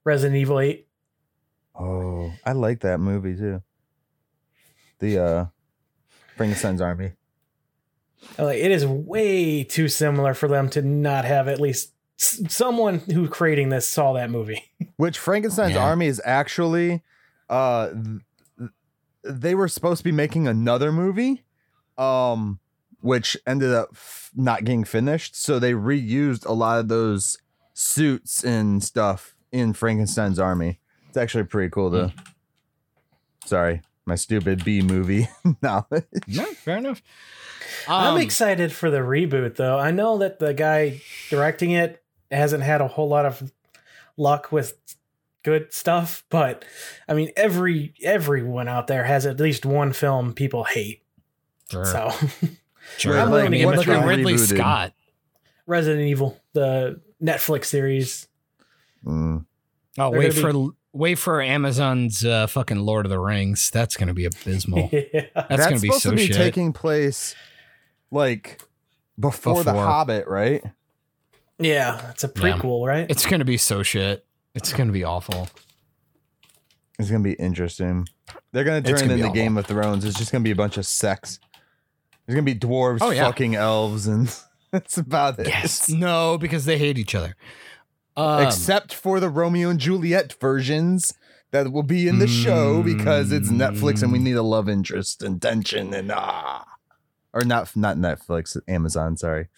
Resident Evil 8. Oh, I like that movie too. The uh, Frankenstein's Army. Like it is way too similar for them to not have at least someone who creating this saw that movie. Which Frankenstein's Yeah. Army is actually, uh, th- they were supposed to be making another movie, um, which ended up f- not getting finished. So they reused a lot of those suits and stuff in Frankenstein's Army. It's actually pretty cool to. Sorry, my stupid B movie knowledge. No, fair enough. I'm Um, excited for the reboot though. I know that the guy directing it hasn't had a whole lot of luck with good stuff, but I mean every everyone out there has at least one film people hate. Sure, So sure. I'm willing to I mean, give look it a at Ridley rebooted. Scott. Resident Evil, the Netflix series. Mm. Oh, They're wait gonna for wait for Amazon's uh, fucking Lord of the Rings. That's gonna be abysmal. yeah. That's, That's gonna be supposed so to be shit. taking place like before, the Hobbit, right? Yeah, it's a Yeah. prequel, right? it's gonna be so shit. It's gonna be awful. It's gonna be interesting. They're gonna It's turn gonna be into awful. Game of Thrones. It's just gonna be a bunch of sex. There's gonna be dwarves Oh, yeah. fucking elves, and that's about it. Yes. No, because they hate each other. Um, Except for the Romeo and Juliet versions that will be in the show because it's Netflix and we need a love interest and tension and ah, or not not Netflix, Amazon. Sorry,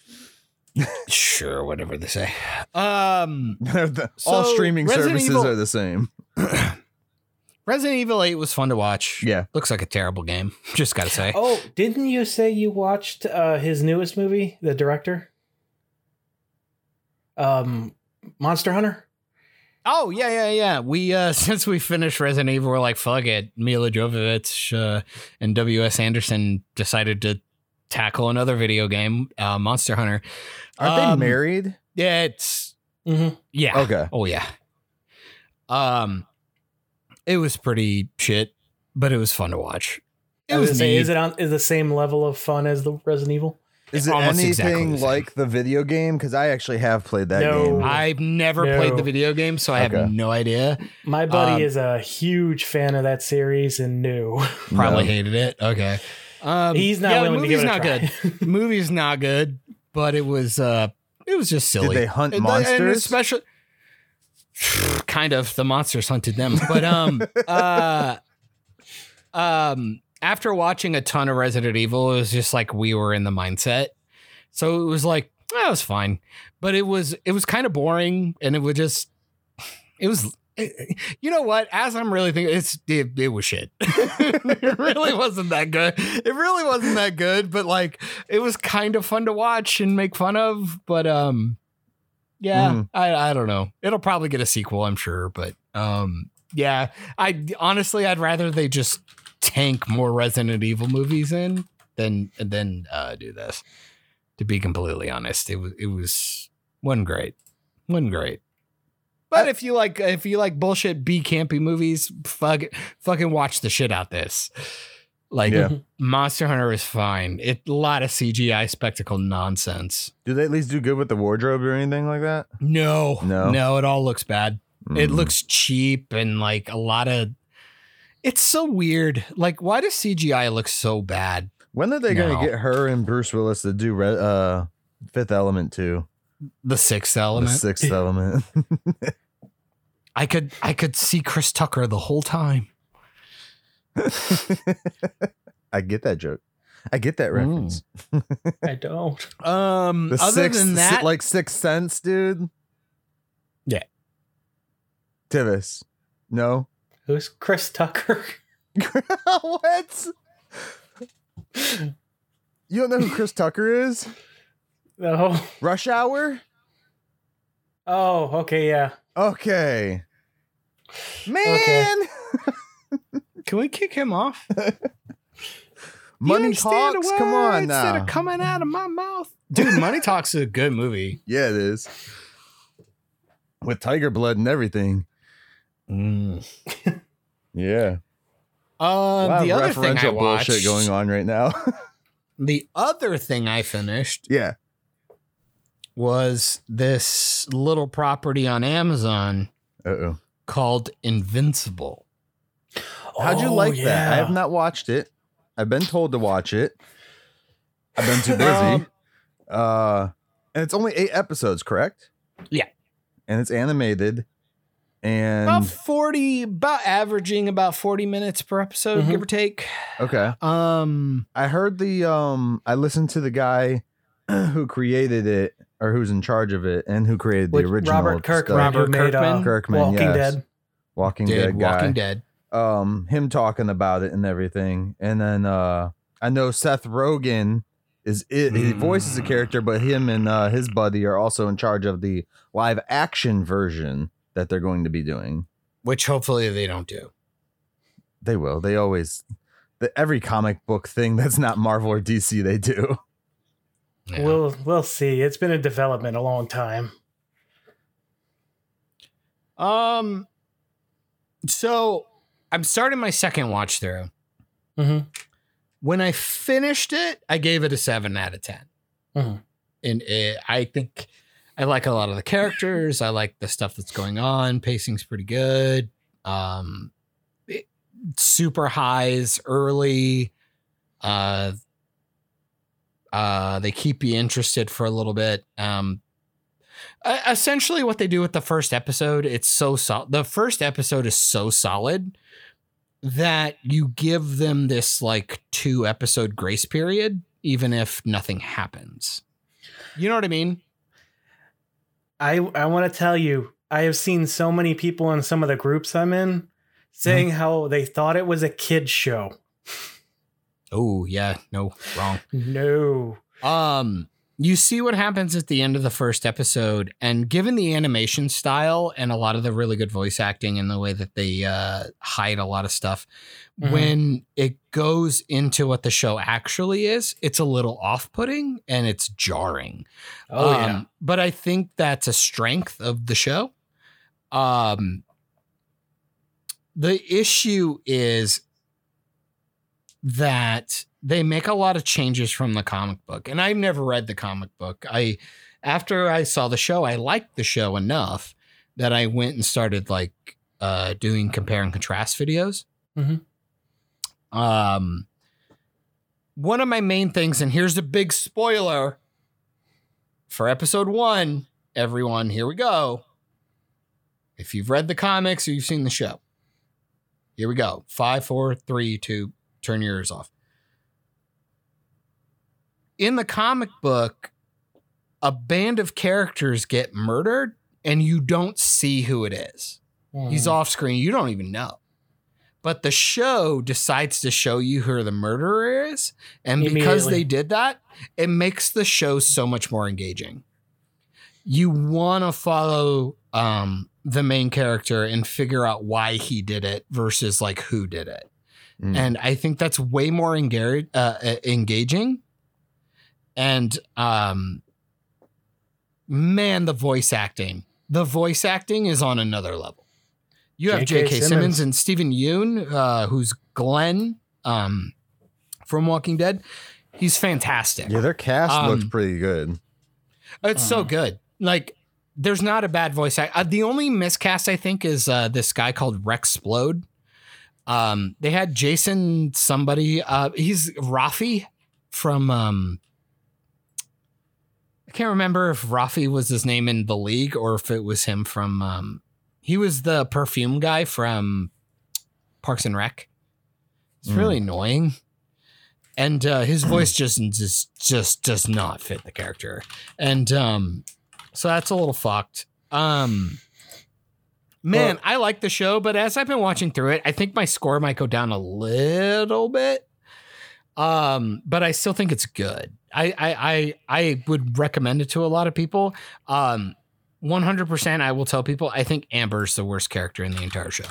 sure, whatever they say. Um, The- all streaming Resident services Evil- are the same. Resident Evil 8 was fun to watch. Yeah. Looks like a terrible game. Just gotta say. Oh, didn't you say you watched uh, his newest movie, the director? Um, Monster Hunter. Oh yeah, yeah, yeah. We uh since we finished Resident Evil, we're like, fuck it. Milla Jovovich uh, and W.S. Anderson decided to tackle another video game, uh, Monster Hunter. Aren't Um, they married? Yeah, it's Mm-hmm. yeah. Okay. Oh yeah. Um, it was pretty shit, but it was fun to watch. It I was was gonna say, is it on is the same level of fun as the Resident Evil? Is it almost anything exactly the like the video game? Because I actually have played that No. game. I've never No. played the video game, so I have no idea. My buddy Um, is a huge fan of that series and knew Probably No. hated it. Okay. Um, he's not yeah, the willing to give movie's it a not try. good. movie's not good, but it was uh it was just silly. Did they hunt And the- and monsters? especially kind of the monsters hunted them. But um uh um after watching a ton of Resident Evil, it was just like we were in the mindset. So it was like, that was fine. But it was it was kind of boring and it was just it was you know what? As I'm really thinking, it's it, it was shit. it really wasn't that good. It really wasn't that good, but like it was kind of fun to watch and make fun of. But um, yeah, Mhm. I I don't know. It'll probably get a sequel, I'm sure. But um, yeah, I honestly I'd rather they just tank more Resident Evil movies in than than uh, do this. To be completely honest, it was it was wasn't great, wasn't great. But if you like if you like bullshit B campy movies, fuck fucking watch the shit out this. Like Yeah. Monster Hunter is fine. It a lot of CGI spectacle nonsense. Do they at least do good with the wardrobe or anything like that? No, No? no, it all looks bad. It Mm. looks cheap and like a lot of. It's so weird. Like, why does CGI look so bad? When are they No. going to get her and Bruce Willis to do re- uh, Fifth Element too? The Sixth element. The Sixth Element. I could, I could see Chris Tucker the whole time. I get that joke. I get that reference. I don't. Um, The other sixth, than that, like Sixth Sense, dude. Yeah. Tivis. No. Who's Chris Tucker? what? You don't know who Chris Tucker is? No. Rush Hour? Oh, okay, yeah. Okay. Man. Okay. can we kick him off? Money Talks? the Come on now. are coming out of my mouth, dude. Money Talks is a good movie. yeah, it is. With tiger blood and everything. Mm. Yeah. Uh, the other thing I watched, bullshit going on right now. The other thing I finished Yeah. Was this little property on Amazon Uh oh. called Invincible. How'd you Oh, like that? I yeah. have not watched it. I've been told to watch it. I've been too busy. Um, uh, and it's only eight episodes, correct? Yeah. And it's animated. And About 40, about averaging about 40 minutes per episode, Mhm. give or take. okay, Um, I heard the um. I listened to the guy who created it or who's in charge of it and who created the With original Robert Kirkman, stuff. who Robert made uh, Kirkman? Kirkman, Walking yes. Dead. Walking did Dead guy. Walking Dead. um him talking about it and everything and then uh i know seth rogen is it he voices a character but him and uh his buddy are also in charge of the live action version that they're going to be doing Which hopefully they don't do. they will they always the, every comic book thing that's not marvel or dc they do Yeah. We'll we'll see. It's been a development a long time. Um, so I'm starting my second watch through. Mhm. When I finished it, I gave it a seven out of 10 Mhm. and it, I think I like a lot of the characters. I like the stuff that's going on. Pacing's pretty good. Um, it- super highs early. Uh, uh, they keep you interested for a little bit. Um, essentially what they do with the first episode it's so solid the first episode is so solid that you give them this like two episode grace period even if nothing happens you know what i mean I I want to tell you, I have seen so many people in some of the groups I'm in saying how they thought it was a kid show. Oh yeah no wrong No. um you see what happens at the end of the first episode and given the animation style and a lot of the really good voice acting and the way that they uh, hide a lot of stuff Mhm. when it goes into what the show actually is it's a little off-putting and it's jarring Oh Um, yeah. but i think that's a strength of the show um the issue is that they make a lot of changes from the comic book and i've never read the comic book. I after i saw the show i liked the show enough that i went and started like uh doing compare and contrast videos. Mhm. um one of my main things and here's a big spoiler for episode one everyone here we go. If you've read the comics or you've seen the show here we go. Five four three two turn your ears off in the comic book, a band of characters get murdered and you don't see who it is. He's Mhm. off screen. You don't even know. But the show decides to show you who the murderer is. And because they did that, it makes the show so much more engaging. You want to follow um, the main character and figure out why he did it versus like who did it. Mm. And I think that's way more engar- uh, uh, engaging. And um, man, the voice acting, the voice acting is on another level. You have J.K. J.K. Simmons. Simmons. and Steven Yeun, uh, who's Glenn um, from Walking Dead. He's fantastic. yeah their cast looks Um, pretty good It's so Uh. good. Like, there's not a bad voice act. Uh, the only miscast I think is uh, this guy called Rex Splode. Um, they had Jason somebody. Uh, he's Rafi from. Um, I can't remember if Rafi was his name in the league or if it was him from. Um, he was the perfume guy from Parks and Rec. It's Mm. really annoying, and uh, his voice just just just does not fit the character, and um, so that's a little fucked. Um, man, Well- I like the show, but as I've been watching through it, I think my score might go down a little bit. Um, but I still think it's good. I I I, I would recommend it to a lot of people. Um, one hundred percent, I will tell people. I think Amber's the worst character in the entire show.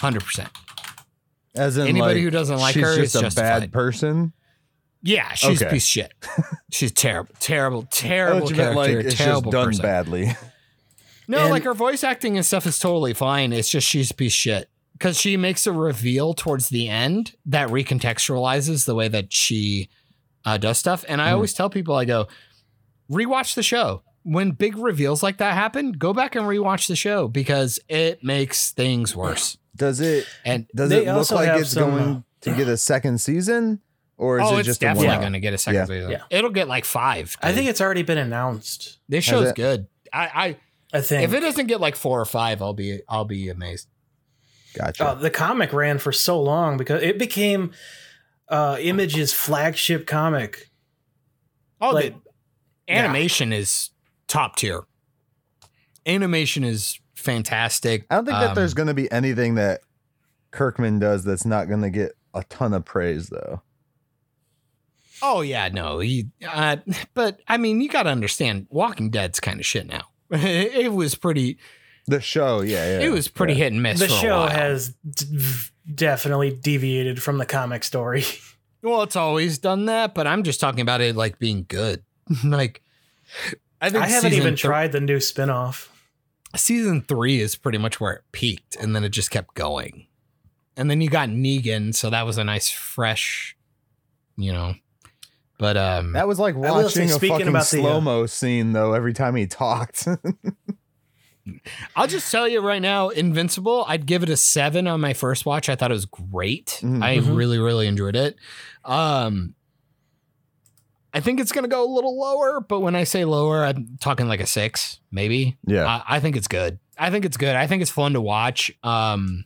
Hundred percent. as in Anybody like, who doesn't like her just is just a bad person Yeah, she's a piece of shit. She's terrible, terrible, terrible thought you meant, character. like it's just done person. badly No, And- like her voice acting and stuff is totally fine. It's just she's a piece of shit because she makes a reveal towards the end that recontextualizes the way that she uh, does stuff. And I Mhm. always tell people, I go, rewatch the show. When big reveals like that happen, go back and rewatch the show because it makes things worse. Does it And does it look like it's some, going to get a second season? Or is oh, it it's just a definitely one going to get a second Yeah. season. Yeah. It'll get like five. I think it's already been announced. this Has show's good. I, I I think if it doesn't get like four or five, I'll be I'll be amazed. Gotcha. Uh, the comic ran for so long because it became uh, Image's flagship comic. Oh, Like- the animation is top tier. Animation is fantastic. I don't think that Um, there's going to be anything that Kirkman does that's not going to get a ton of praise, though. Oh yeah, no, he. Uh, but I mean, you got to understand, Walking Dead's kind of shit now. it was pretty. The show, yeah, yeah. It was pretty yeah. hit and miss. the for a show while. has d- definitely deviated from the comic story. Well, it's always done that, but I'm just talking about it like being good. like, I think I haven't even thir- tried the new spinoff. season three is pretty much where it peaked, and then it just kept going. And then you got Negan, so that was a nice fresh, you know. But um, That was like I will say, watching a fucking about the, uh, slow mo scene, though, every time he talked. I'll just tell you right now, Invincible, I'd give it a seven on my first watch. I thought it was great. Mhm. I Mhm. really, really enjoyed it. Um, I think it's gonna go a little lower, but when I say lower, I'm talking like a six, maybe. yeah. I, I think it's good. I think it's good. I think it's fun to watch. Um,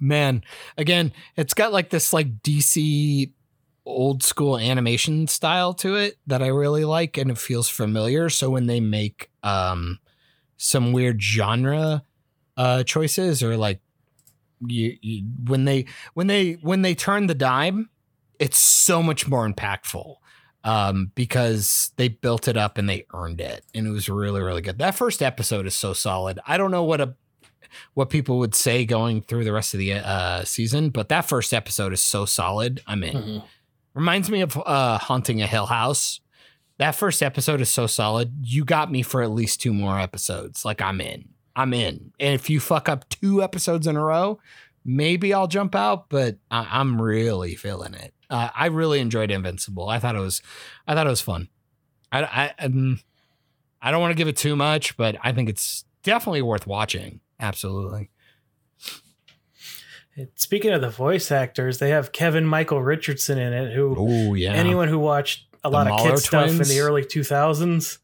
man, again, it's got like this like DC old school animation style to it that I really like, and it feels familiar. So when they make um some weird genre uh choices or like you, you when they when they when they turn the dime, it's so much more impactful um, because they built it up and they earned it, and it was really, really good. That first episode is so solid. I don't know what a what people would say going through the rest of the uh, season, but that first episode is so solid. I'm in. Mhm. Reminds me of uh, Haunting a Hill House. That first episode is so solid. You got me for at least two more episodes. Like I'm in. I'm in. And if you fuck up two episodes in a row, maybe I'll jump out. But I- I'm really feeling it. Uh, I really enjoyed Invincible. I thought it was, I thought it was fun. I, I, um, I don't want to give it too much, but I think it's definitely worth watching. Absolutely. Speaking of the voice actors, they have Kevin Michael Richardson in it, who Oh yeah. anyone who watched a The lot of kid stuff in the early 2000s,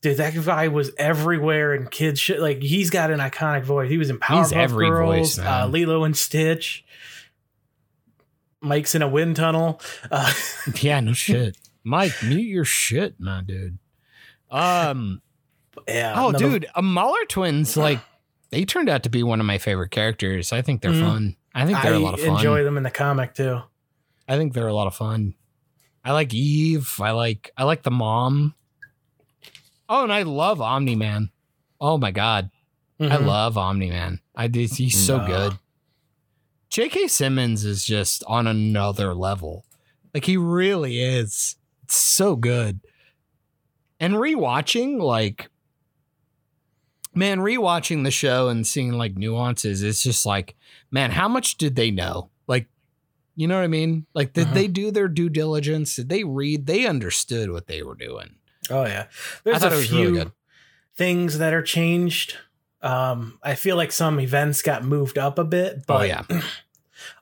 dude, that guy was everywhere in kids shit. Like he's got an iconic voice. He was in Powerpuff Girls, voice, uh, Lilo and Stitch. Mike's in a wind tunnel. Uh, Yeah, no shit. Mike, mute your shit, my dude. Um. yeah. Oh, no, the- dude, a Mauler twins like they turned out to be one of my favorite characters. I think they're Mhm. fun. I think they're I a lot of fun. enjoy them in the comic too. I think they're a lot of fun. I like Eve. I like I like the mom. Oh, and I love Omni Man. Oh my god, I Mhm. love Omni Man. I did. He's so No. good. J.K. Simmons is just on another level. Like he really is. It's so good. And rewatching, like, man, rewatching the show and seeing like nuances, it's just like, man, how much did they know? Like, you know what I mean? Like, did Uh-huh. they do their due diligence? Did they read? They understood what they were doing. Oh yeah. There's a few really things that are changed. Um, I feel like some events got moved up a bit, but oh yeah.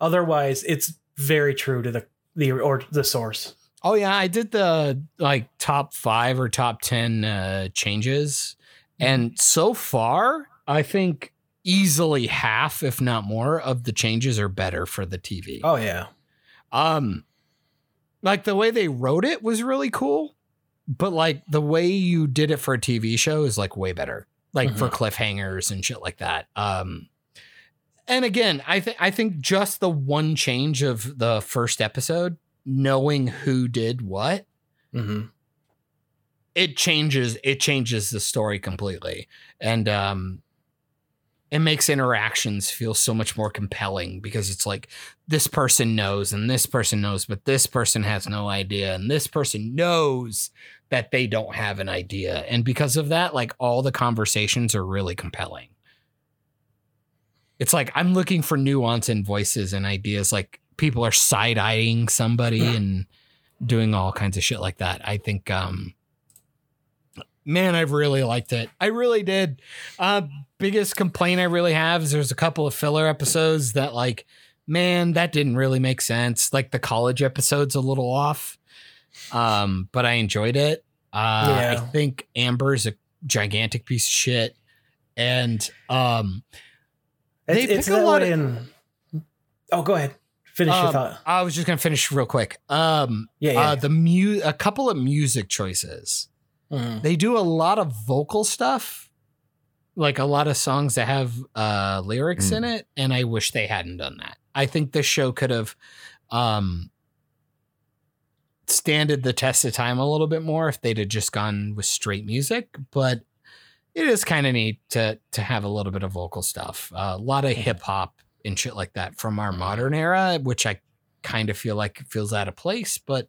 otherwise it's very true to the the or the source. Oh yeah, I did the like top five or top ten uh, changes, and so far, I think easily half, if not more, of the changes are better for the TV. Oh yeah. Um, like the way they wrote it was really cool, but like the way you did it for a TV show is like way better, like for cliffhangers and shit like that. Um, and again, I think I think just the one change of the first episode, knowing who did what, hmm it changes it changes the story completely, and um, it makes interactions feel so much more compelling because it's like this person knows and this person knows, but this person has no idea, and this person knows that they don't have an idea, and because of that, like all the conversations are really compelling. It's like I'm looking for nuance in voices and ideas. Like people are side eyeing somebody, and doing all kinds of shit like that. I think, um, man, I've really liked it. I really did. Uh, biggest complaint I really have is there's a couple of filler episodes that, like, man, that didn't really make sense. Like the college episode's a little off, um, but I enjoyed it. Uh, I Yeah. think Amber's a gigantic piece of shit, and um, They It's, it's pick a lot of- in. Oh, go ahead. Finish your um, thought. I was just gonna finish real quick. Um, Yeah, yeah. uh, the mu- a couple of music choices. Mhm. They do a lot of vocal stuff, like a lot of songs that have uh, lyrics Mm. in it, and I wish they hadn't done that. I think this show could have um, standed the test of time a little bit more if they'd have just gone with straight music, but it is kind of neat to to have a little bit of vocal stuff. Uh, a lot of hip hop and shit like that from our modern era, which I kind of feel like feels out of place, but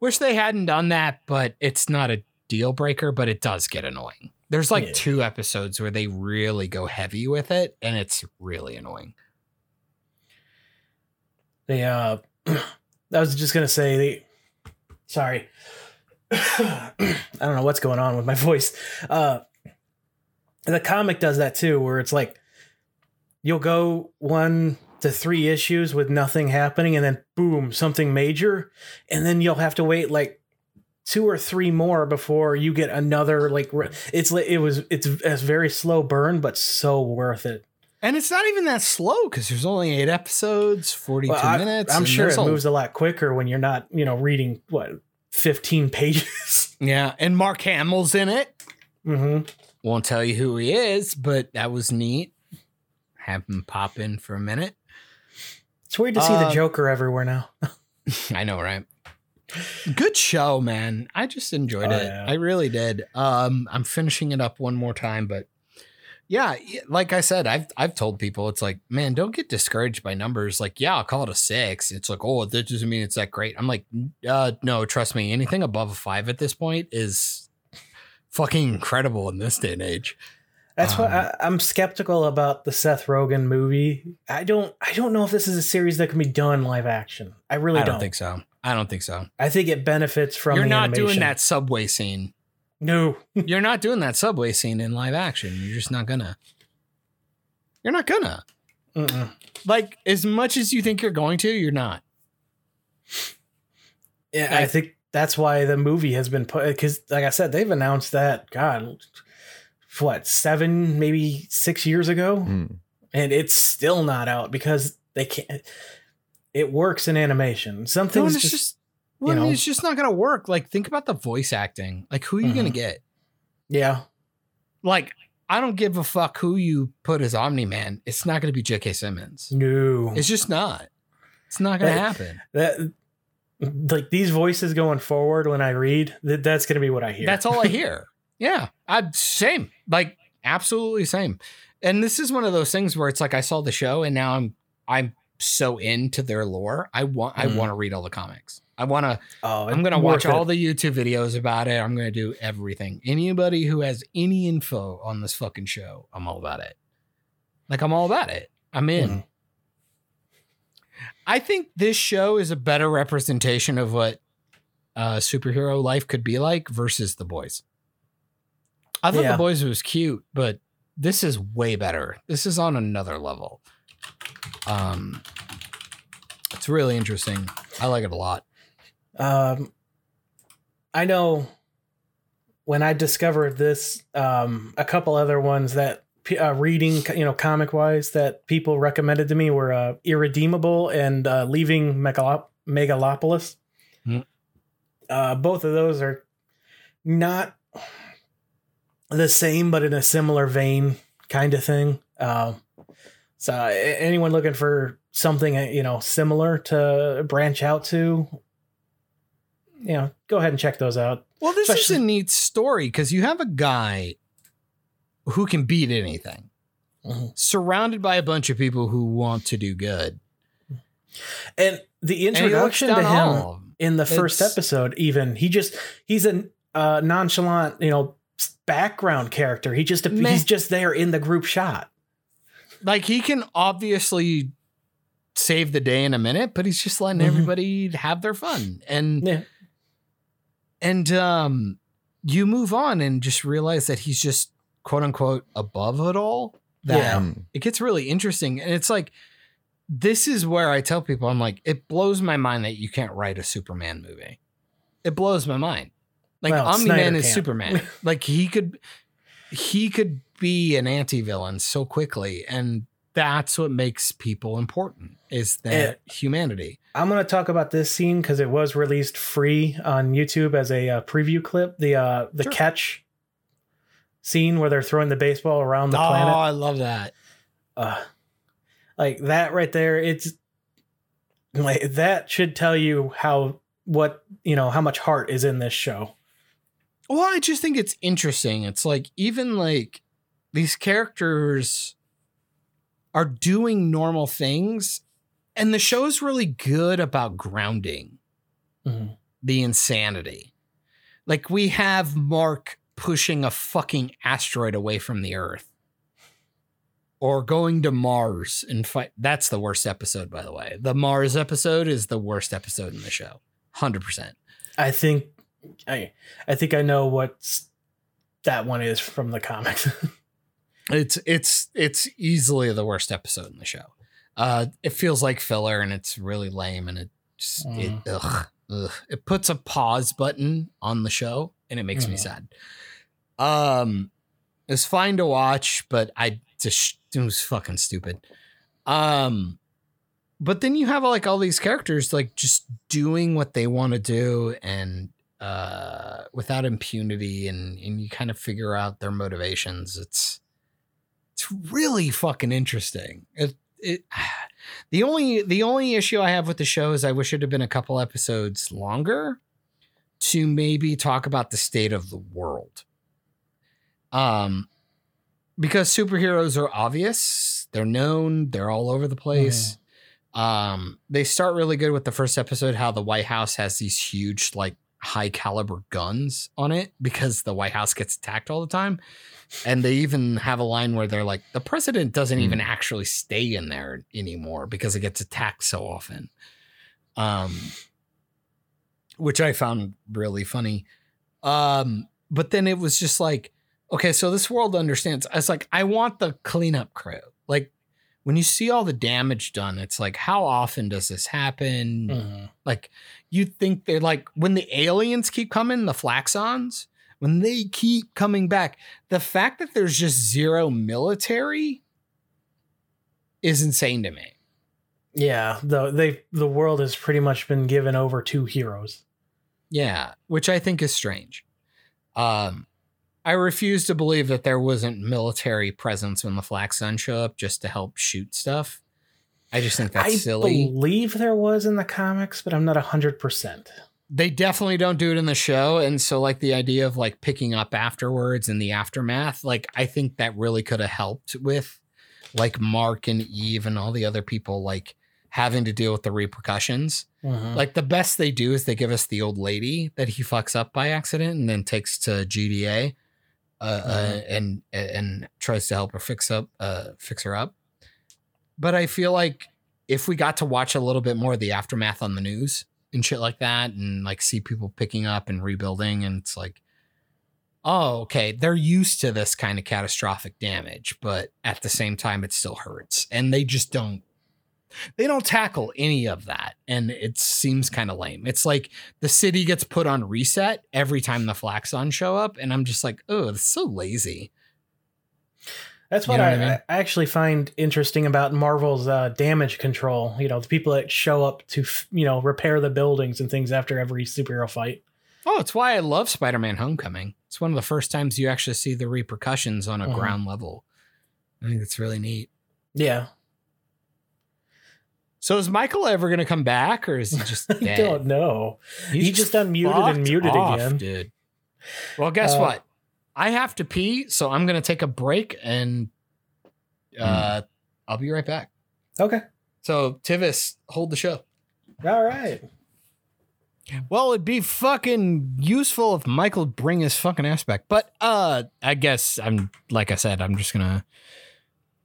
wish they hadn't done that, but it's not a deal breaker, but it does get annoying. There's like Yeah. two episodes where they really go heavy with it, and it's really annoying. They uh I was just gonna say they sorry. I don't know what's going on with my voice. Uh the comic does that too, where it's like you'll go one to three issues with nothing happening, and then boom, something major, and then you'll have to wait like two or three more before you get another like it's like it was it's a very slow burn, but so worth it. And it's not even that slow because there's only eight episodes, 42 Well, I- minutes. I'm sure it a- moves a lot quicker when you're not, you know, reading what 15 pages. Yeah, and Mark Hamill's in it. mm-hmm. Won't tell you who he is, but that was neat. Have him pop in for a minute. It's weird to see the Uh, Joker everywhere now. I know, right? Good show, man. I just enjoyed Oh, it. yeah. I really did. Um, I'm finishing it up one more time, but yeah, like I said, I've I've told people it's like, man, don't get discouraged by numbers. Like, yeah, I'll call it a six. It's like, oh, that doesn't mean it's that great. I'm like, uh, no, trust me, anything above a five at this point is fucking incredible in this day and age. That's why um, I, I'm skeptical about the Seth Rogen movie. I don't, I don't know if this is a series that can be done live action. I really I don't. don't think so. I don't think so. I think it benefits from. You're not doing that subway scene. No, You're not doing that subway scene in live action. You're just not gonna. You're not gonna. Mm-mm. Like as much as you think you're going to, you're not. yeah, I think that's why the movie has been put. Because, like I said, they've announced that. God, what seven, maybe six years ago. Mm. and it's still not out because they can't. It works in animation. Some No, it's just, just, well, know. it's just not gonna work. Like think about the voice acting. Like who are you gonna Mhm. get? yeah, Like I don't give a fuck who you put as Omni Man. It's not gonna be J.K. Simmons. no, It's just not. It's not gonna That- happen. that like these voices going forward when I read that that's going to be what I hear. That's all I hear. Yeah, I same. Like absolutely same. And this is one of those things where it's like I saw the show and now I'm I'm so into their lore. I want I Mm. want to read all the comics. I want to oh, I'm gonna watch worth all the YouTube videos about it. I'm gonna do everything. Anybody who has any info on this fucking show, I'm all about it. Like I'm all about it. I'm in. Mhm. I think this show is a better representation of what uh, superhero life could be like versus the boys. I thought Yeah. the boys was cute, but this is way better. This is on another level. Um, it's really interesting. I like it a lot. Um, I know when I discovered this, um, a couple other ones that uh, reading, you know, comic wise, that people recommended to me were uh, Irredeemable and uh, Leaving Megalop- Megalopolis. Uh, both of those are not the same, but in a similar vein, kind of thing. Um, so anyone looking for something, uh, you know, similar to branch out to, you know, go ahead and check those out. Well, this is a neat story because you have a guy who can beat anything, Mhm. surrounded by a bunch of people who want to do good. And the And introduction down to him in the first It's- episode, even he just he's a uh, nonchalant, you know, background character. He just Meh. he's just there in the group shot. Like he can obviously save the day in a minute, but he's just letting Mhm. everybody have their fun. And Yeah. and um you move on and just realize that he's just quote unquote above it all. That Yeah. Mm. it gets really interesting. And it's like this is where I tell people, I'm like, it blows my mind that you can't write a Superman movie. It blows my mind. Like Well, Omni Man is. Superman. like he could he could be an anti-villain so quickly. And that's what makes people important is that humanity. I'm going to talk about this scene because it was released free on YouTube as a uh, preview clip. The uh, the Sure. catch scene where they're throwing the baseball around the oh, planet. Oh, I love that. uh, like that right there it's like that should tell you how what you know how much heart is in this show Well, I just think it's interesting. It's like even like these characters are doing normal things, and the show's really good about grounding Mhm. the insanity. Like we have Mark pushing a fucking asteroid away from the Earth. Or going to Mars and fight. That's the worst episode, by the way. The Mars episode is the worst episode in the show. 100%. i think i i think i know what that one is from the comics It's it's it's easily the worst episode in the show. Uh, it feels like filler and it's really lame and it just it ugh, ugh. it puts a pause button on the show and it makes me Mhm. sad. Um, it's fine to watch, but I just it was fucking stupid. Um, but then you have like all these characters like just doing what they want to do and uh without impunity and and you kind of figure out their motivations it's it's really fucking interesting. It it the only the only issue i have with the show is i wish it had been a couple episodes longer to maybe talk about the state of the world. Um because superheroes are obvious they're known they're all over the place. Um they start really good with the first episode how the white house has these huge like high caliber guns on it because the white house gets attacked all the time. And they even have a line where they're like the president doesn't even actually stay in there anymore because it gets attacked so often. Um which i found really funny. Um but then it was just like okay so this world understands. It's like i want the cleanup crew. Like when you see all the damage done it's like how often does this happen Mhm. like you think they're like when the aliens keep coming, the Flaxans, when they keep coming back, the fact that there's just zero military is insane to me. yeah the they the world has pretty much been given over to heroes Yeah, which I think is strange. Um, I refuse to believe that there wasn't military presence when the Flaxan show up just to help shoot stuff. I just think that's i silly. I believe there was in the comics but i'm not 100% they definitely don't do it in the show and so like the idea of like picking up afterwards and the aftermath like i think that really could have helped with like mark and eve and all the other people like having to deal with the repercussions Mhm. like the best they do is they give us the old lady that he fucks up by accident and then takes to gda uh, uh, and and tries to help her fix up uh fix her up. But i feel like if we got to watch a little bit more of the aftermath on the news and shit like that and like see people picking up and rebuilding and it's like oh okay they're used to this kind of catastrophic damage but at the same time it still hurts. And they just don't they don't tackle any of that and it seems kind of lame it's like the city gets put on reset every time the flaxan show up and i'm just like oh it's so lazy That's You what, know I, what I mean? I actually find interesting about Marvel's uh, damage control. You know, the people that show up to, f- you know, repair the buildings and things after every superhero fight. oh it's why i love spider-man homecoming it's one of the first times you actually see the repercussions on a Mhm. ground level i think it's really neat Yeah. So is michael ever going to come back or is he just I dead? don't know. he just unmuted and muted off, again. dude. Well, guess Uh, what? I have to pee, so I'm gonna take a break and uh I'll be right back. Okay. So Tivis, hold the show. All right. Well, it'd be fucking useful if Michael would bring his fucking ass back. But uh I guess I'm like I said, I'm just gonna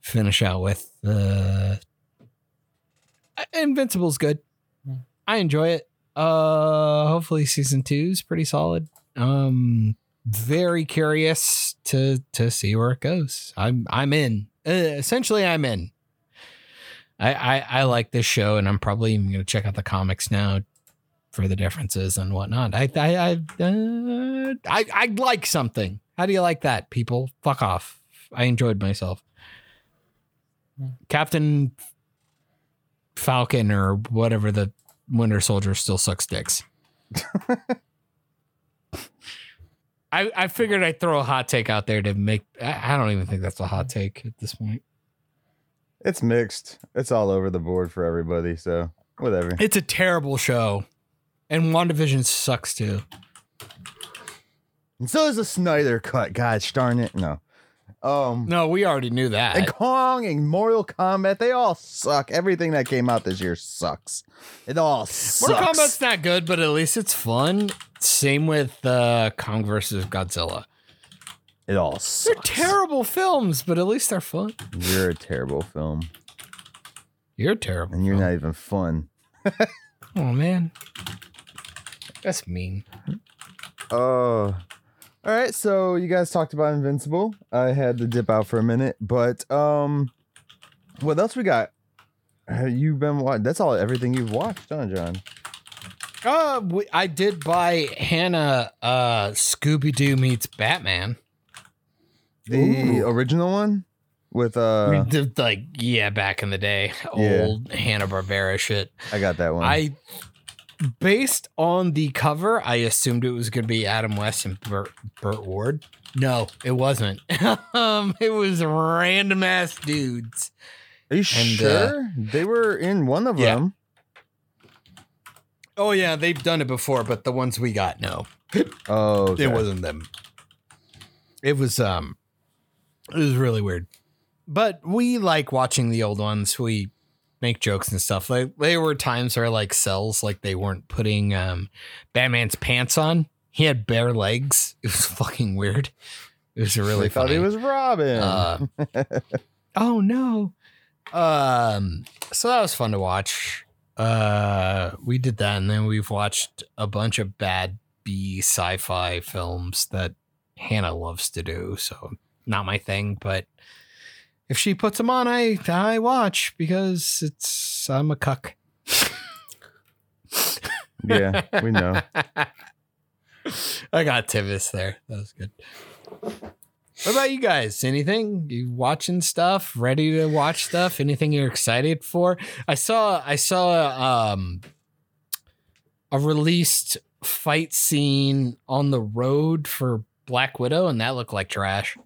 finish out with uh Invincible's good. Hmm. I enjoy it. Uh, hopefully season two is pretty solid. Um, very curious to to see where it goes. I'm I'm in. Uh, essentially, I'm in. I, I I like this show, and I'm probably even going to check out the comics now for the differences and whatnot. I I I, uh, I I like something. How do you like that, people? Fuck off. I enjoyed myself. Captain Falcon or whatever the Winter Soldier still sucks dicks. I I figured I'd throw a hot take out there to make. I I don't even think that's a hot take at this point. It's mixed. It's all over the board for everybody. So whatever. It's a terrible show, and WandaVision sucks too. And so is the Snyder cut. God darn it. No. Um. No, we already knew that. And Kong and Mortal Kombat, they all suck. Everything that came out this year sucks. It all sucks. Mortal Kombat's not good, but at least it's fun. Same with uh, Kong versus Godzilla. it all They're terrible films, but at least they're fun. You're a terrible film, You're terrible. and you're film. not even fun. Oh man, that's mean. Oh. All right. So you guys talked about Invincible. I had to dip out for a minute, but um, what else we got? Have you been watching? That's all. Everything you've watched, huh, John? Uh, we, I did buy Hannah uh, Scooby Doo meets Batman. The original one with uh, did, like yeah, back in the day, Yeah. old Hanna Barbera shit. I got that one. I based on the cover, I assumed it was going to be Adam West and Burt, Burt Ward. No, it wasn't. um, it was random ass dudes. Are you and, sure they were in one of yeah. them? Oh yeah, they've done it before, but the ones we got, no, Oh, okay. it wasn't them. It was um, it was really weird. But we like watching the old ones. We make jokes and stuff. Like there were times where like cells, like they weren't putting um Batman's pants on. He had bare legs. It was fucking weird. It was really I thought funny. he was Robin. Uh, oh no. Um so that was fun to watch. Uh we did that and then we've watched a bunch of bad B sci-fi films that Hannah loves to do. So not my thing, but if she puts them on, I I watch because it's I'm a cuck. yeah, we know. I got Tivis there. That was good. What about you guys? Anything? You watching stuff? Ready to watch stuff? Anything you're excited for? I saw I saw um a released fight scene on the road for Black Widow, and that looked like trash.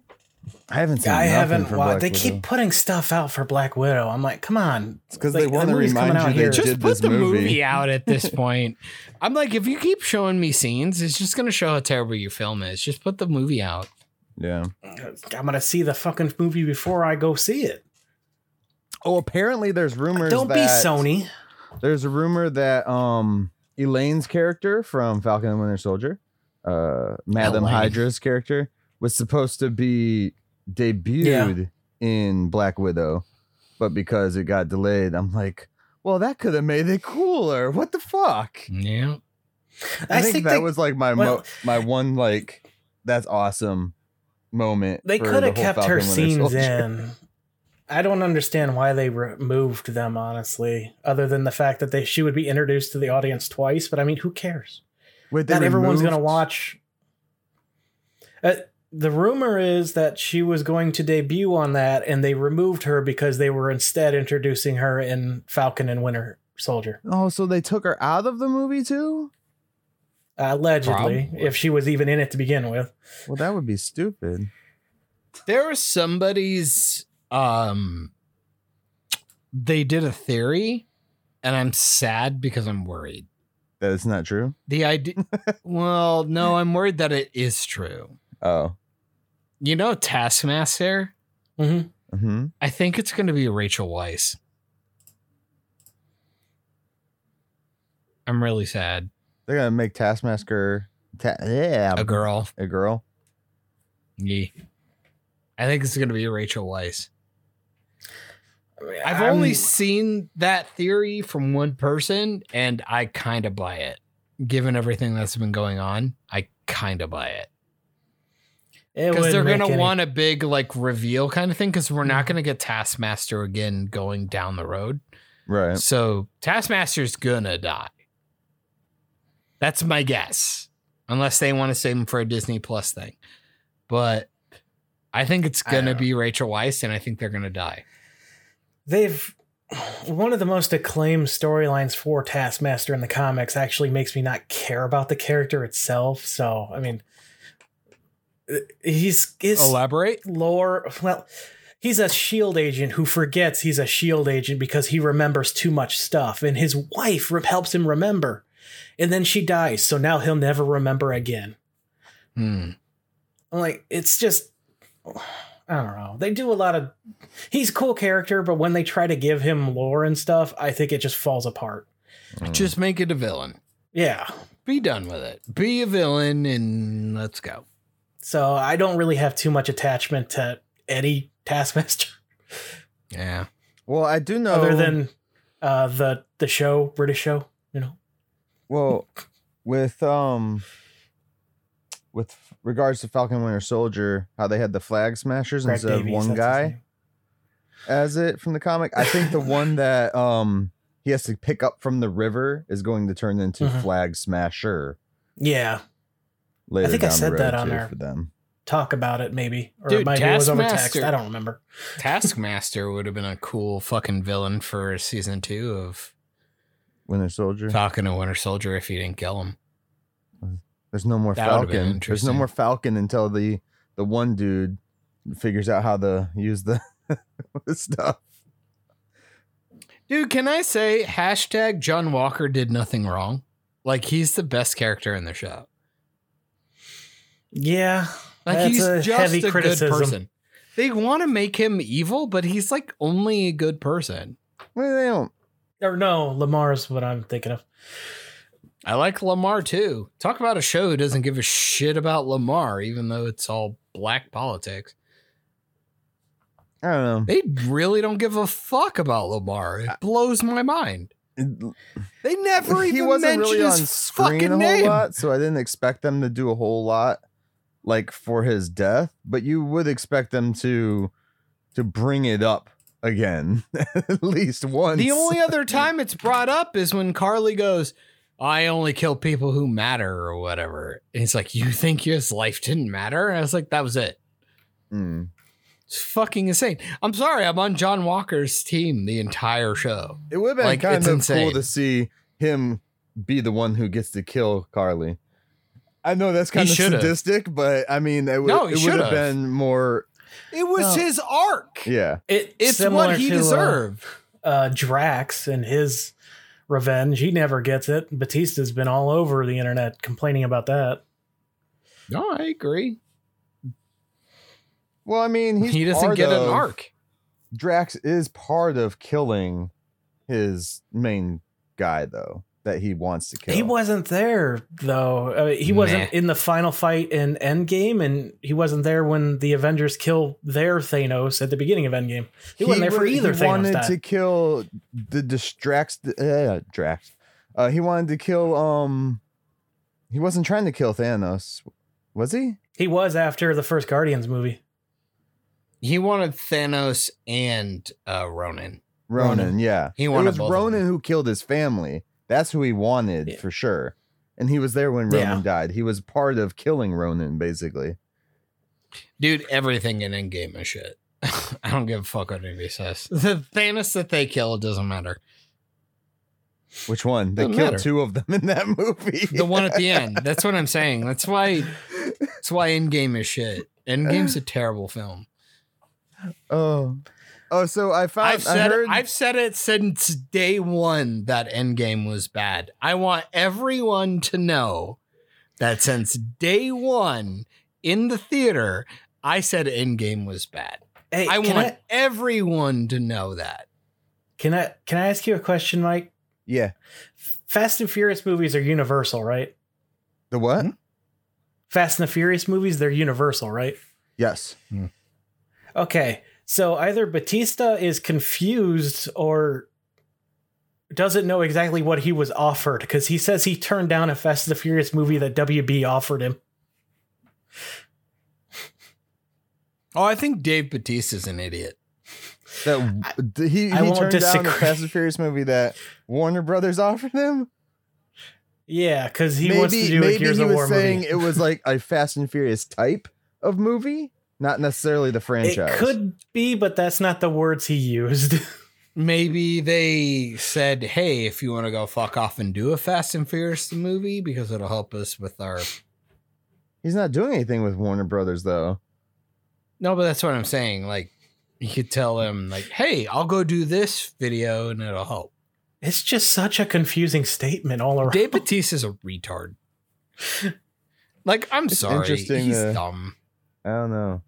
I haven't seen. I haven't. For Wa- Black they Widow. keep putting stuff out for Black Widow. I'm like, come on. It's because like, they the want to movie's coming remind out you here. they Just did put this the movie. movie. out at this point. I'm like, if you keep showing me scenes, it's just gonna show how terrible your film is. Just put the movie out. Yeah. I'm gonna see the fucking movie before I go see it. Oh, apparently there's rumors. Don't be Sony. There's a rumor that um Elaine's character from Falcon and Winter Soldier, uh, Madam Hydra's character, was supposed to be debuted in Black Widow, but because it got delayed, I'm like, well, that could have made it cooler. What the fuck? Yeah. I, think, that they, was like my well- mo- my one like that's awesome moment. they could have whole kept Falcon her Winter scenes Soldier. in. I don't understand why they removed them, honestly, other than the fact that they she would be introduced to the audience twice. But I mean, who cares? Wait, Not everyone's gonna watch. Uh, the rumor is that she was going to debut on that, and they removed her because they were instead introducing her in Falcon and Winter Soldier. Oh, so they took her out of the movie too? Allegedly, Probably. if she was even in it to begin with. Well, that would be stupid. there was somebody's um they did a theory and i'm sad because i'm worried That it's not true. the idea well no i'm worried that it is true Oh. You know taskmaster Mm-hmm. hmm i think it's going to be rachel weisz i'm really sad They're gonna make Taskmaster. Ta- yeah, a girl A girl. yeah i think it's going to be rachel weisz I've I'm- only seen that theory from one person, and I kind of buy it. Given everything that's been going on, I kind of buy it it because they're gonna any- want a big like reveal kind of thing. Because we're not mm-hmm. gonna get Taskmaster again going down the road, Right. so Taskmaster's gonna die. That's my guess, unless they want to save him for a Disney Plus thing. But I think it's gonna be Rachel Weisz, and I think they're gonna die. they've one of the most acclaimed storylines for Taskmaster in the comics actually makes me not care about the character itself. So I mean, he's his Elaborate. lore. Well, he's a shield agent who forgets he's a shield agent because he remembers too much stuff, and his wife helps him remember, and then she dies. So now he'll never remember again. Hmm. I'm like, it's just, I don't know. They do a lot of. He's a cool character, but when they try to give him lore and stuff, I think it just falls apart. Mm. Just make it a villain. Yeah. Be done with it. Be a villain and let's go. So I don't really have too much attachment to Eddie Taskmaster, Yeah. Well, I do know. other than uh, the the show, British show. You know. well, with um, with regards to Falcon Winter Soldier, how they had the flag smashers Greg instead of one guy as it from the comic. I think the one that um he has to pick up from the river is going to turn into Mhm. Flag Smasher Yeah. Later. think I down the said that on too, there. for them. Talk about it, maybe, or Dude, it might be was over text. Taskmaster- I don't remember. Taskmaster would have been a cool fucking villain for season two of Winter Soldier. Talking to Winter Soldier if he didn't kill him. There's no more That Falcon. There's no more Falcon until the the one dude figures out how to use the, the stuff. Dude, can I say hashtag John Walker did nothing wrong? Like he's the best character in the show. Yeah. Like That's he's a just heavy a criticism. good person. They want to make him evil, but he's like only a good person. Well, they don't. Or no, Lemar is what I'm thinking of. I like Lemar too. Talk about a show who doesn't give a shit about Lemar, even though it's all black politics. I don't know. They really don't give a fuck about Lemar. It blows my mind. They never even he wasn't mention really on his screen fucking a whole name. lot, so I didn't expect them to do a whole lot like for his death. But you would expect them to to bring it up again at least once. The only other time it's brought up is when Karli goes, I only kill people who matter or whatever. And he's like, You think his life didn't matter? And I was like, That was it. Mm. It's fucking insane. I'm sorry, I'm on John Walker's team the entire show. It would have been Like, kind of insane. cool to see him be the one who gets to kill Karli. I know that's kind of should've. sadistic, but I mean, it would, No, it would have been more. It was Well- his arc. Yeah, It, It's similar what he to, uh, deserved. uh, Drax and his revenge. He never gets it. Batista's been all over the internet complaining about that. no, I agree. well, I mean, he's he doesn't part get an arc. Drax is part of killing his main guy, though, that he wants to kill. He wasn't there though. Uh, he wasn't Meh. in the final fight in Endgame, and he wasn't there when the Avengers kill their Thanos at the beginning of Endgame. He, wasn't there for either He Thanos. wanted died. to kill the distracts. Uh, Drax. Uh, he wanted to kill. Um, he wasn't trying to kill Thanos, was he? He was after the first Guardians movie. He wanted Thanos and uh, Ronan. Ronan, Ronan. yeah. He it was Ronan who killed his family. That's who he wanted Yeah. for sure. And he was there when Yeah. Ronan died. He was part of killing Ronan, basically. Dude, everything in Endgame is shit. I don't give a fuck what anybody says. The Thanos that they kill it doesn't matter. Which one? They killed two of them in that movie. The one at the end. That's what I'm saying. That's why that's why Endgame is shit. Endgame's a terrible film. oh, oh. So I found. I've I said heard. it, I've said it since day one that Endgame was bad. I want everyone to know that since day one in the theater, I said Endgame was bad. Hey, I want I, everyone to know that. can I can I ask you a question, Mike? yeah. Fast and Furious movies are universal, right? The what? Hmm? Fast and the Furious movies, they're universal, right? Yes. Okay. So either Batista is confused or doesn't know exactly what he was offered because he says he turned down a Fast and the Furious movie that WB offered him. Oh, I think Dave Batista's an idiot. That he, he I won't turned down the. Fast and Furious movie that Warner Brothers offered him. Yeah, because he wants to do a maybe Gears he of was War saying movie. it was like a Fast and Furious type of movie, not necessarily the franchise. It could be, but that's not the words he used. Maybe they said, "Hey, if you want to go fuck off and do a Fast and Furious movie because it'll help us with our." He's not doing anything with Warner Brothers though. No, but that's what I'm saying. Like, you could tell him, like, "Hey, I'll go do this video and it'll help." it's just such a confusing statement all around. Dave Batista's a retard. Like, I'm It's sorry, interesting he's to- dumb. I don't know.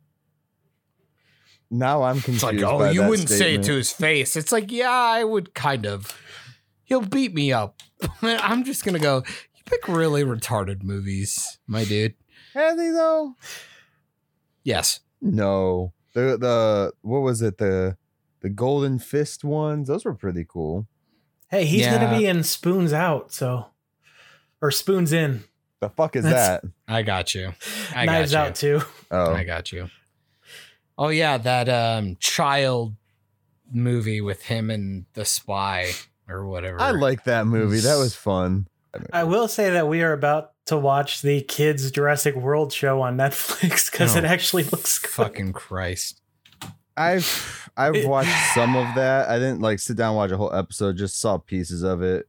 Now I'm It's confused. like, oh, by you that wouldn't say it to his face. It's like, yeah, I would kind of. He'll beat me up. I'm just gonna go. You pick really retarded movies, my dude. Has he though? Yes. No. The the what was it the the Golden Fist ones? Those were pretty cool. Hey, he's Yeah. gonna be in Spoons Out, so or Spoons In, The fuck is That's- that? I got you. I Knives got you. Out too. Oh, I got you. Oh yeah, that um child movie with him and the spy or whatever. I like that movie. That was fun. I will say that we are about to watch the kids Jurassic World show on Netflix because Oh, it actually looks good. fucking Christ. I've I've watched some of that. I didn't like sit down and watch a whole episode. Just saw pieces of it.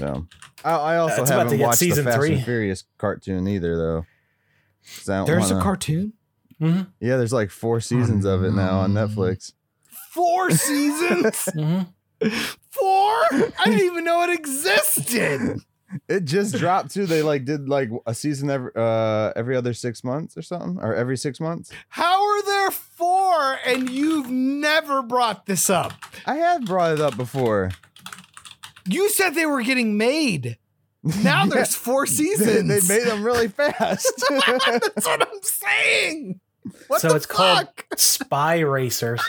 No, I, I also It's about to haven't get watched the season Fast three. and Furious cartoon either, though. There's a wanna- cartoon. Mhm, Yeah, there's like four seasons of it now on. Netflix. Four seasons. mhm. Four? I didn't even know it existed. It just dropped too. They like did like a season every uh every other six months or something, or every six months. How are there four and you've never brought this up? I have brought it up before. You said they were getting made. Now there's four seasons. they made them really fast. That's what I'm saying. What So the it's called? Spy Racers.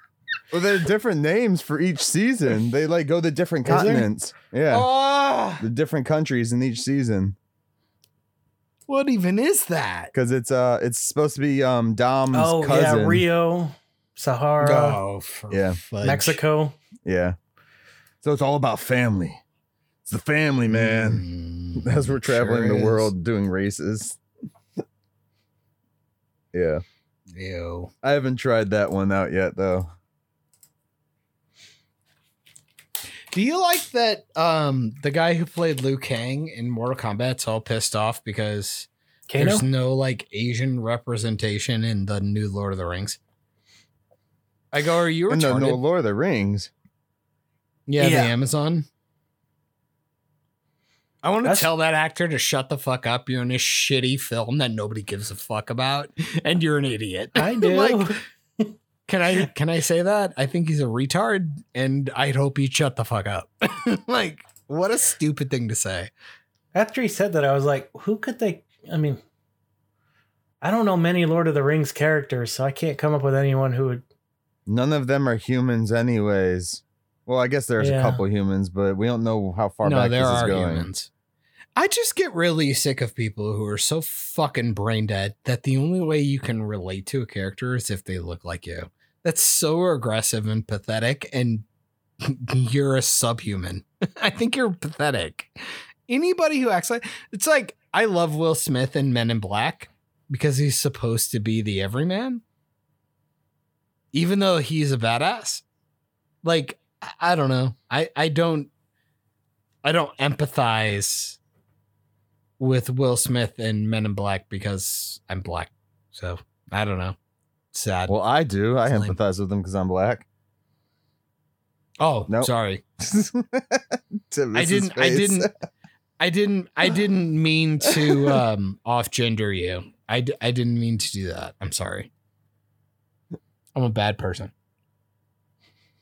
well, there are different names for each season. They like go to different continents. Yeah, Ah, the different countries in each season. what even is that? Because it's uh it's supposed to be um Dom's oh cousin. yeah, Rio, Sahara, Oh, for Yeah. fudge. Mexico. Yeah. So it's all about family. It's the family, man. Mm, As we're traveling sure the is. world doing races. yeah. Ew. I haven't tried that one out yet though. Do you like that um the guy who played Liu Kang in Mortal Kombat's all pissed off because Kano? there's no like Asian representation in the new Lord of the Rings? I go, are you And no, retarded? no Lord of the Rings. Yeah, Yeah. the Amazon. I want to tell that actor to shut the fuck up. You're in a shitty film that nobody gives a fuck about, and you're an idiot. I do. like, can I can I say that? I think he's a retard, and I'd hope he'd shut the fuck up. like, what a stupid thing to say. After he said that, I was like, who could they? I mean, I don't know many Lord of the Rings characters, so I can't come up with anyone who would. None of them are humans anyways. Well, I guess there's Yeah. a couple humans, but we don't know how far no, back there this is going. humans. I just get really sick of people who are so fucking brain dead that the only way you can relate to a character is if they look like you. That's so aggressive and pathetic, and you're a subhuman. I think you're pathetic. Anybody who acts like it's like I love Will Smith in Men in Black because he's supposed to be the everyman, even though he's a badass. Like I- don't know. I I don't I don't empathize with Will Smith in Men in Black because I'm black. So I don't know. Sad. Well, I do. I empathize with them because I'm black. oh, nope. sorry. I didn't I didn't I didn't I didn't mean to um off gender you. I, d- I didn't mean to do that. I'm sorry. I'm a bad person.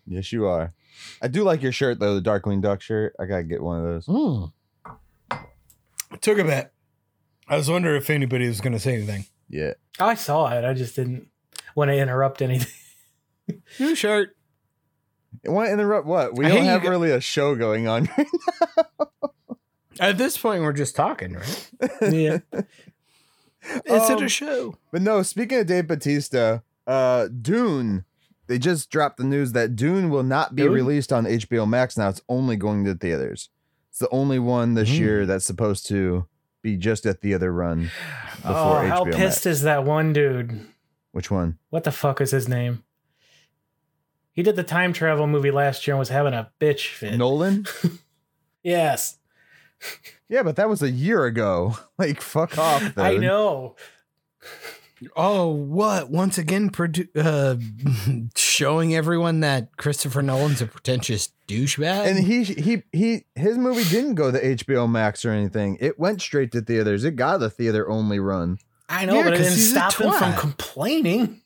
Yes, you are. I do like your shirt though, the Darkwing Duck shirt. I gotta get one of those. It took a bit. I was wondering if anybody was going to say anything. Yeah. I saw it. I just didn't. want to interrupt anything. New shirt. Want to interrupt what? We I don't have gu- really a show going on. At this point, we're just talking, right? yeah. Is it Um, a show? But no, speaking of Dave Batista, uh Dune, they just dropped the news that Dune will not be Dune? released on HBO Max now. It's only going to theaters. It's the only one this Hmm. year that's supposed to be just at the other run before Oh, how pissed Max. is that one dude? Which one? What the fuck is his name? He did the time travel movie last year and was having a bitch fit. Nolan? Yes, yeah, but that was a year ago. Like fuck off. I know. Oh, what? Once again, produ- uh, showing everyone that Christopher Nolan's a pretentious douchebag. And he he he his movie didn't go to HBO Max or anything. It went straight to theaters. It got a theater only run. I know, Yeah, but it 'cause didn't stop him from complaining.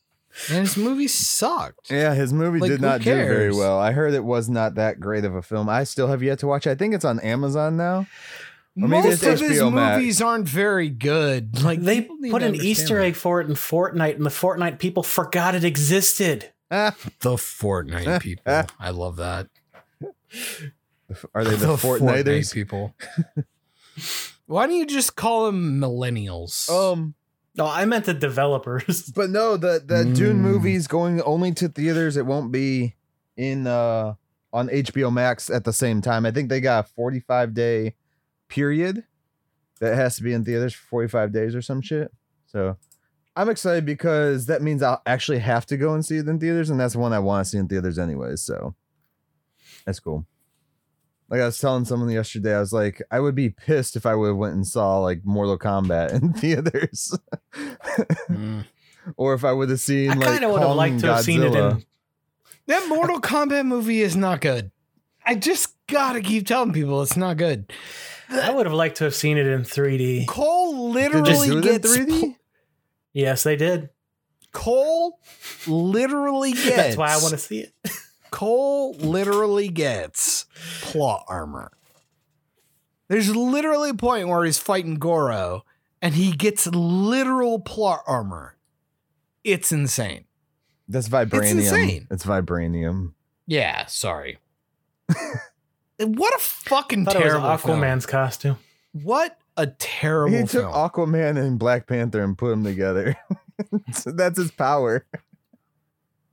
And his movie sucked. Yeah, his movie Like, did who not do very well. I heard it was not that great of a film. I still have yet to watch. it. I think it's on Amazon now. Or maybe Most it's of his Max. movies aren't very good. Like They put an understand Easter that. egg for it in Fortnite, and the Fortnite people forgot it existed. Ah, The Fortnite people. I love that. are they the, Fortniters? people? Why don't you just call them millennials? Um, No, I meant the developers. but no, the the Dune Mm. movie's going only to theaters. It won't be in uh on HBO Max at the same time. I think they got a 45 day period that has to be in theaters for 45 days or some shit. So I'm excited because that means I'll actually have to go and see it in theaters, and that's one I want to see in theaters anyways. So that's cool. Like I was telling someone yesterday, I was like, I would be pissed if I would have went and saw like Mortal Kombat in theaters, Mm. or if I would have seen I like kind of would have liked to have seen it Godzilla. in. That Mortal Kombat movie is not good. I just gotta keep telling people it's not good. I would have liked to have seen it in 3D. Cole Did they literally do it in gets 3D? Yes, they did. Cole literally gets. That's why I want to see it. Cole literally gets plot armor. There's literally a point where he's fighting Goro and he gets literal plot armor. It's insane. That's vibranium. It's, insane. It's vibranium. Yeah, sorry. what a fucking thought it was terrible film. Aquaman's costume. What a terrible He took film. Aquaman and Black Panther and put them together. So That's his power.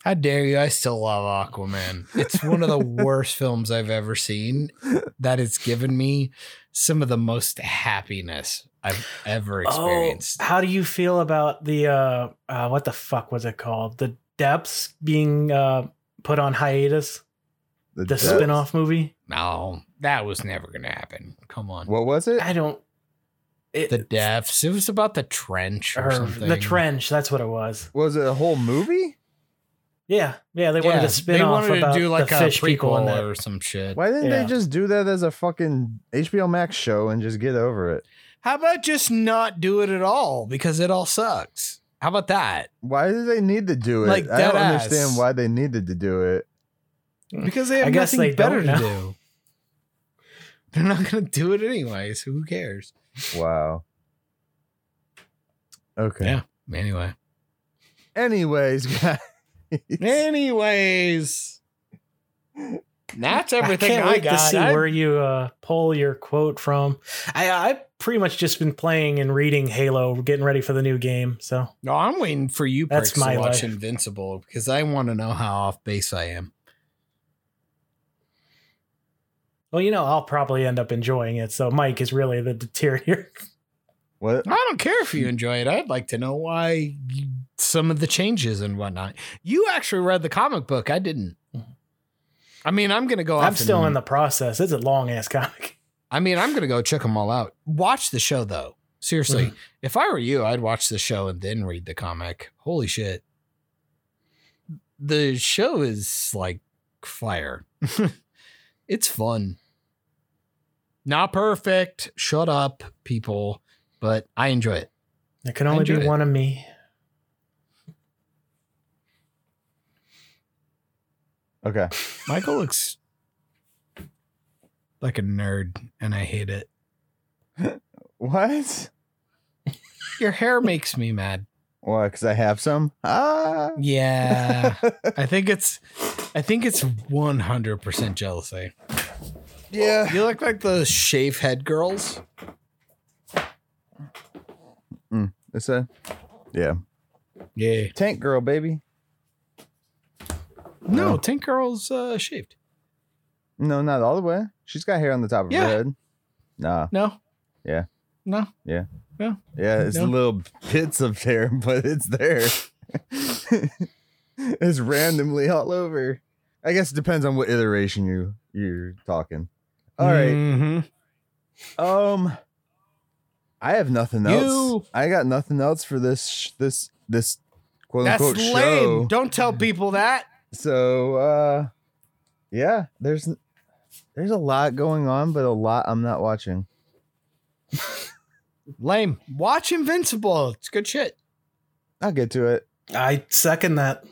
How dare you? I still love Aquaman. It's one of the worst films I've ever seen that it's given me some of the most happiness I've ever experienced. Oh, how do you feel about the uh, uh what the fuck was it called? The Depths being uh put on hiatus. The depth. spin-off movie. No, that was never going to happen. Come on. What was it? I don't. It, the depths. It was about the trench or, or something. the trench. That's what it was. Was it a whole movie? Yeah, yeah. They wanted Yeah, to spin they off wanted about to do like the a fish people in prequel that. or some shit. Why didn't Yeah. they just do that as a fucking HBO Max show and just get over it? How about just not do it at all because it all sucks? How about that? Why do they need to do it? Like, I don't dead understand why they needed to do it. Because they have I guess nothing they better to do. They're not going to do it anyways. Who cares? Wow. Okay. Yeah. Anyway. Anyways, guys. Anyways. That's everything I I, can't wait got. to see I- where you uh, pull your quote from. I I've pretty much just been playing and reading Halo, getting ready for the new game. So no, I'm waiting for you That's pricks my to watch life. Invincible because I want to know how off base I am. Well, you know, I'll probably end up enjoying it. So Mike is really the deteriorator. What? I don't care if you enjoy it. I'd like to know why you, some of the changes and whatnot. You actually read the comic book. I didn't. I mean, I'm gonna go. I'm off still and- in the process. It's a long ass comic. I mean, I'm gonna go check them all out. Watch the show though. Seriously, Mm-hmm. if I were you, I'd watch the show and then read the comic. Holy shit. The show is like fire. it's fun. Not perfect. Shut up, people. But I enjoy it. There can only be it. one of me. Okay. Michael looks like a nerd, and I hate it. What? Your hair makes me mad. Why? Because I have some. Ah. Yeah. I think it's I think it's 100% jealousy. Yeah. You look like the shave head girls. Mm, It's a. Yeah. Yeah. Tank girl, baby. No, Tank Girl's uh, shaved. No, not all the way. She's got hair on the top of Yeah. her head. Nah. No. Yeah. No. Yeah. No. Yeah, it's No. little bits of hair, but it's there. it's randomly all over. I guess it depends on what iteration you you're talking. All right. Mhm. Um I have nothing else. You- I got nothing else for this sh- this this quote That's unquote lame. show. Don't tell people that. So uh yeah, there's there's a lot going on, but a lot I'm not watching. Lame. Watch Invincible. It's good shit. I'll get to it. I second that.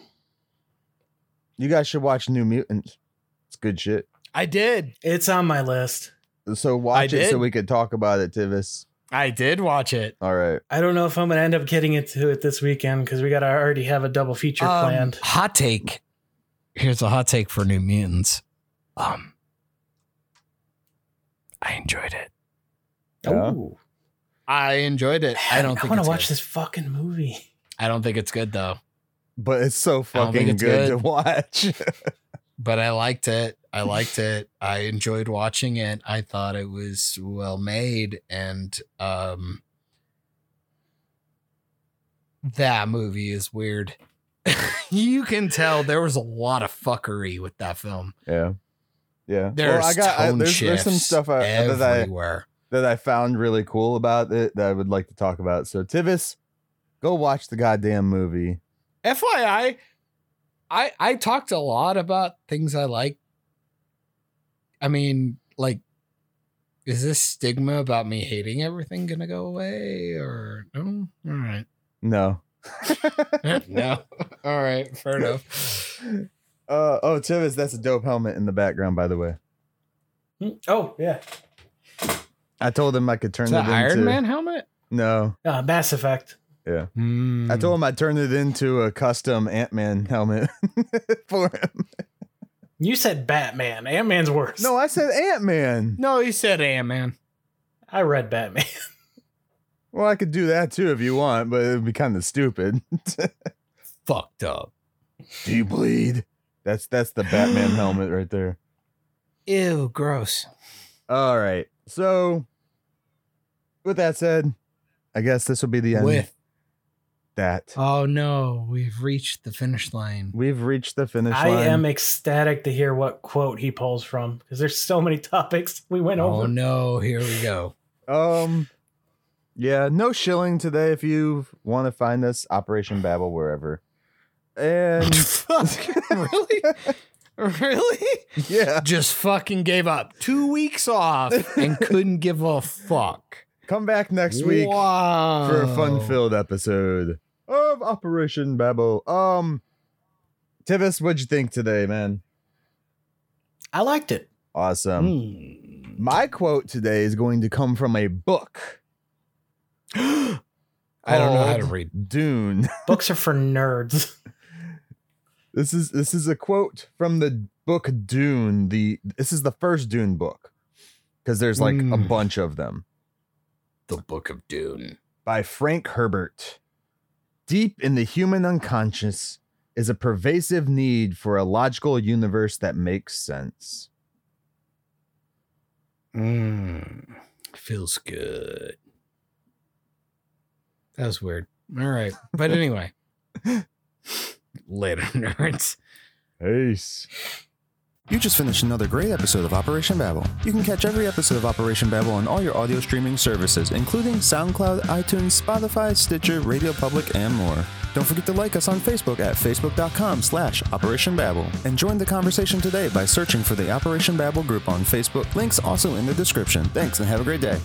You guys should watch New Mutants. It's good shit. I did. It's on my list. So watch I it so we could talk about it, Tivis. I did watch it. All right. I don't know if I'm gonna end up getting into it this weekend because we gotta already have a double feature Um, planned. Hot take. Here's a hot take for New Mutants. Um, I enjoyed it. Yeah. Ooh. I enjoyed it. I don't think I think want it's to watch good. this fucking movie. I don't think it's good though. But it's so I don't think fucking it's good, good. to watch. But I liked it. I liked it. I enjoyed watching it. I thought it was well made and um that movie is weird. you can tell there was a lot of fuckery with that film. yeah. Yeah. There's I got I, tone there's, there's some stuff I, that I that I found really cool about it that I would like to talk about. So Tivis, go watch the goddamn movie. FYI, I I talked a lot about things I like. I mean, like, is this stigma about me hating everything gonna go away or no? All right, No. no, all right, fair enough. Uh, oh, Tivis, that's a dope helmet in the background, by the way. Hmm. Oh yeah, I told him I could turn Is it that into Iron Man helmet? No, uh, Mass Effect. Yeah. Hmm. I told him I'd turn it into a custom Ant Man helmet for him. You said Batman. Ant Man's worse. No, I said Ant Man. No, he said Ant Man. I read Batman. Well, I could do that too if you want, but it would be kind of stupid. Fucked up. do you bleed? That's that's the Batman helmet right there. Ew, gross. All right. So, with that said, I guess this will be the end. With that, oh no, we've reached the finish line. we've reached the finish I line. am ecstatic to hear what quote he pulls from because there's so many topics we went Oh over. Oh no, here we go. Um, yeah, no shilling today. If you want to find us, Operation Babel wherever. And really? Really? yeah, Just fucking gave up. Two weeks off and couldn't give a fuck. Come back next week wow. for a fun-filled episode of Operation Babel. Um, Tivis, what'd you think today, man? I liked it. Awesome. Hmm. My quote today is going to come from a book. I don't know how to read. Dune. Books are for nerds. This is this is a quote from the book Dune. The this is the first Dune book because there's like a Mm. bunch of them The Book of Dune. by Frank Herbert. Deep in the human unconscious is a pervasive need for a logical universe that makes sense. Mm, feels good. That was weird. All right. But anyway. Later, nerds. Peace. You just finished another great episode of Operation Babel. You can catch every episode of Operation Babel on all your audio streaming services, including SoundCloud, iTunes, Spotify, Stitcher, Radio Public, and more. Don't forget to like us on Facebook at facebook.com slash Operation Babel. And join the conversation today by searching for the Operation Babel group on Facebook. Links also in the description. Thanks and have a great day.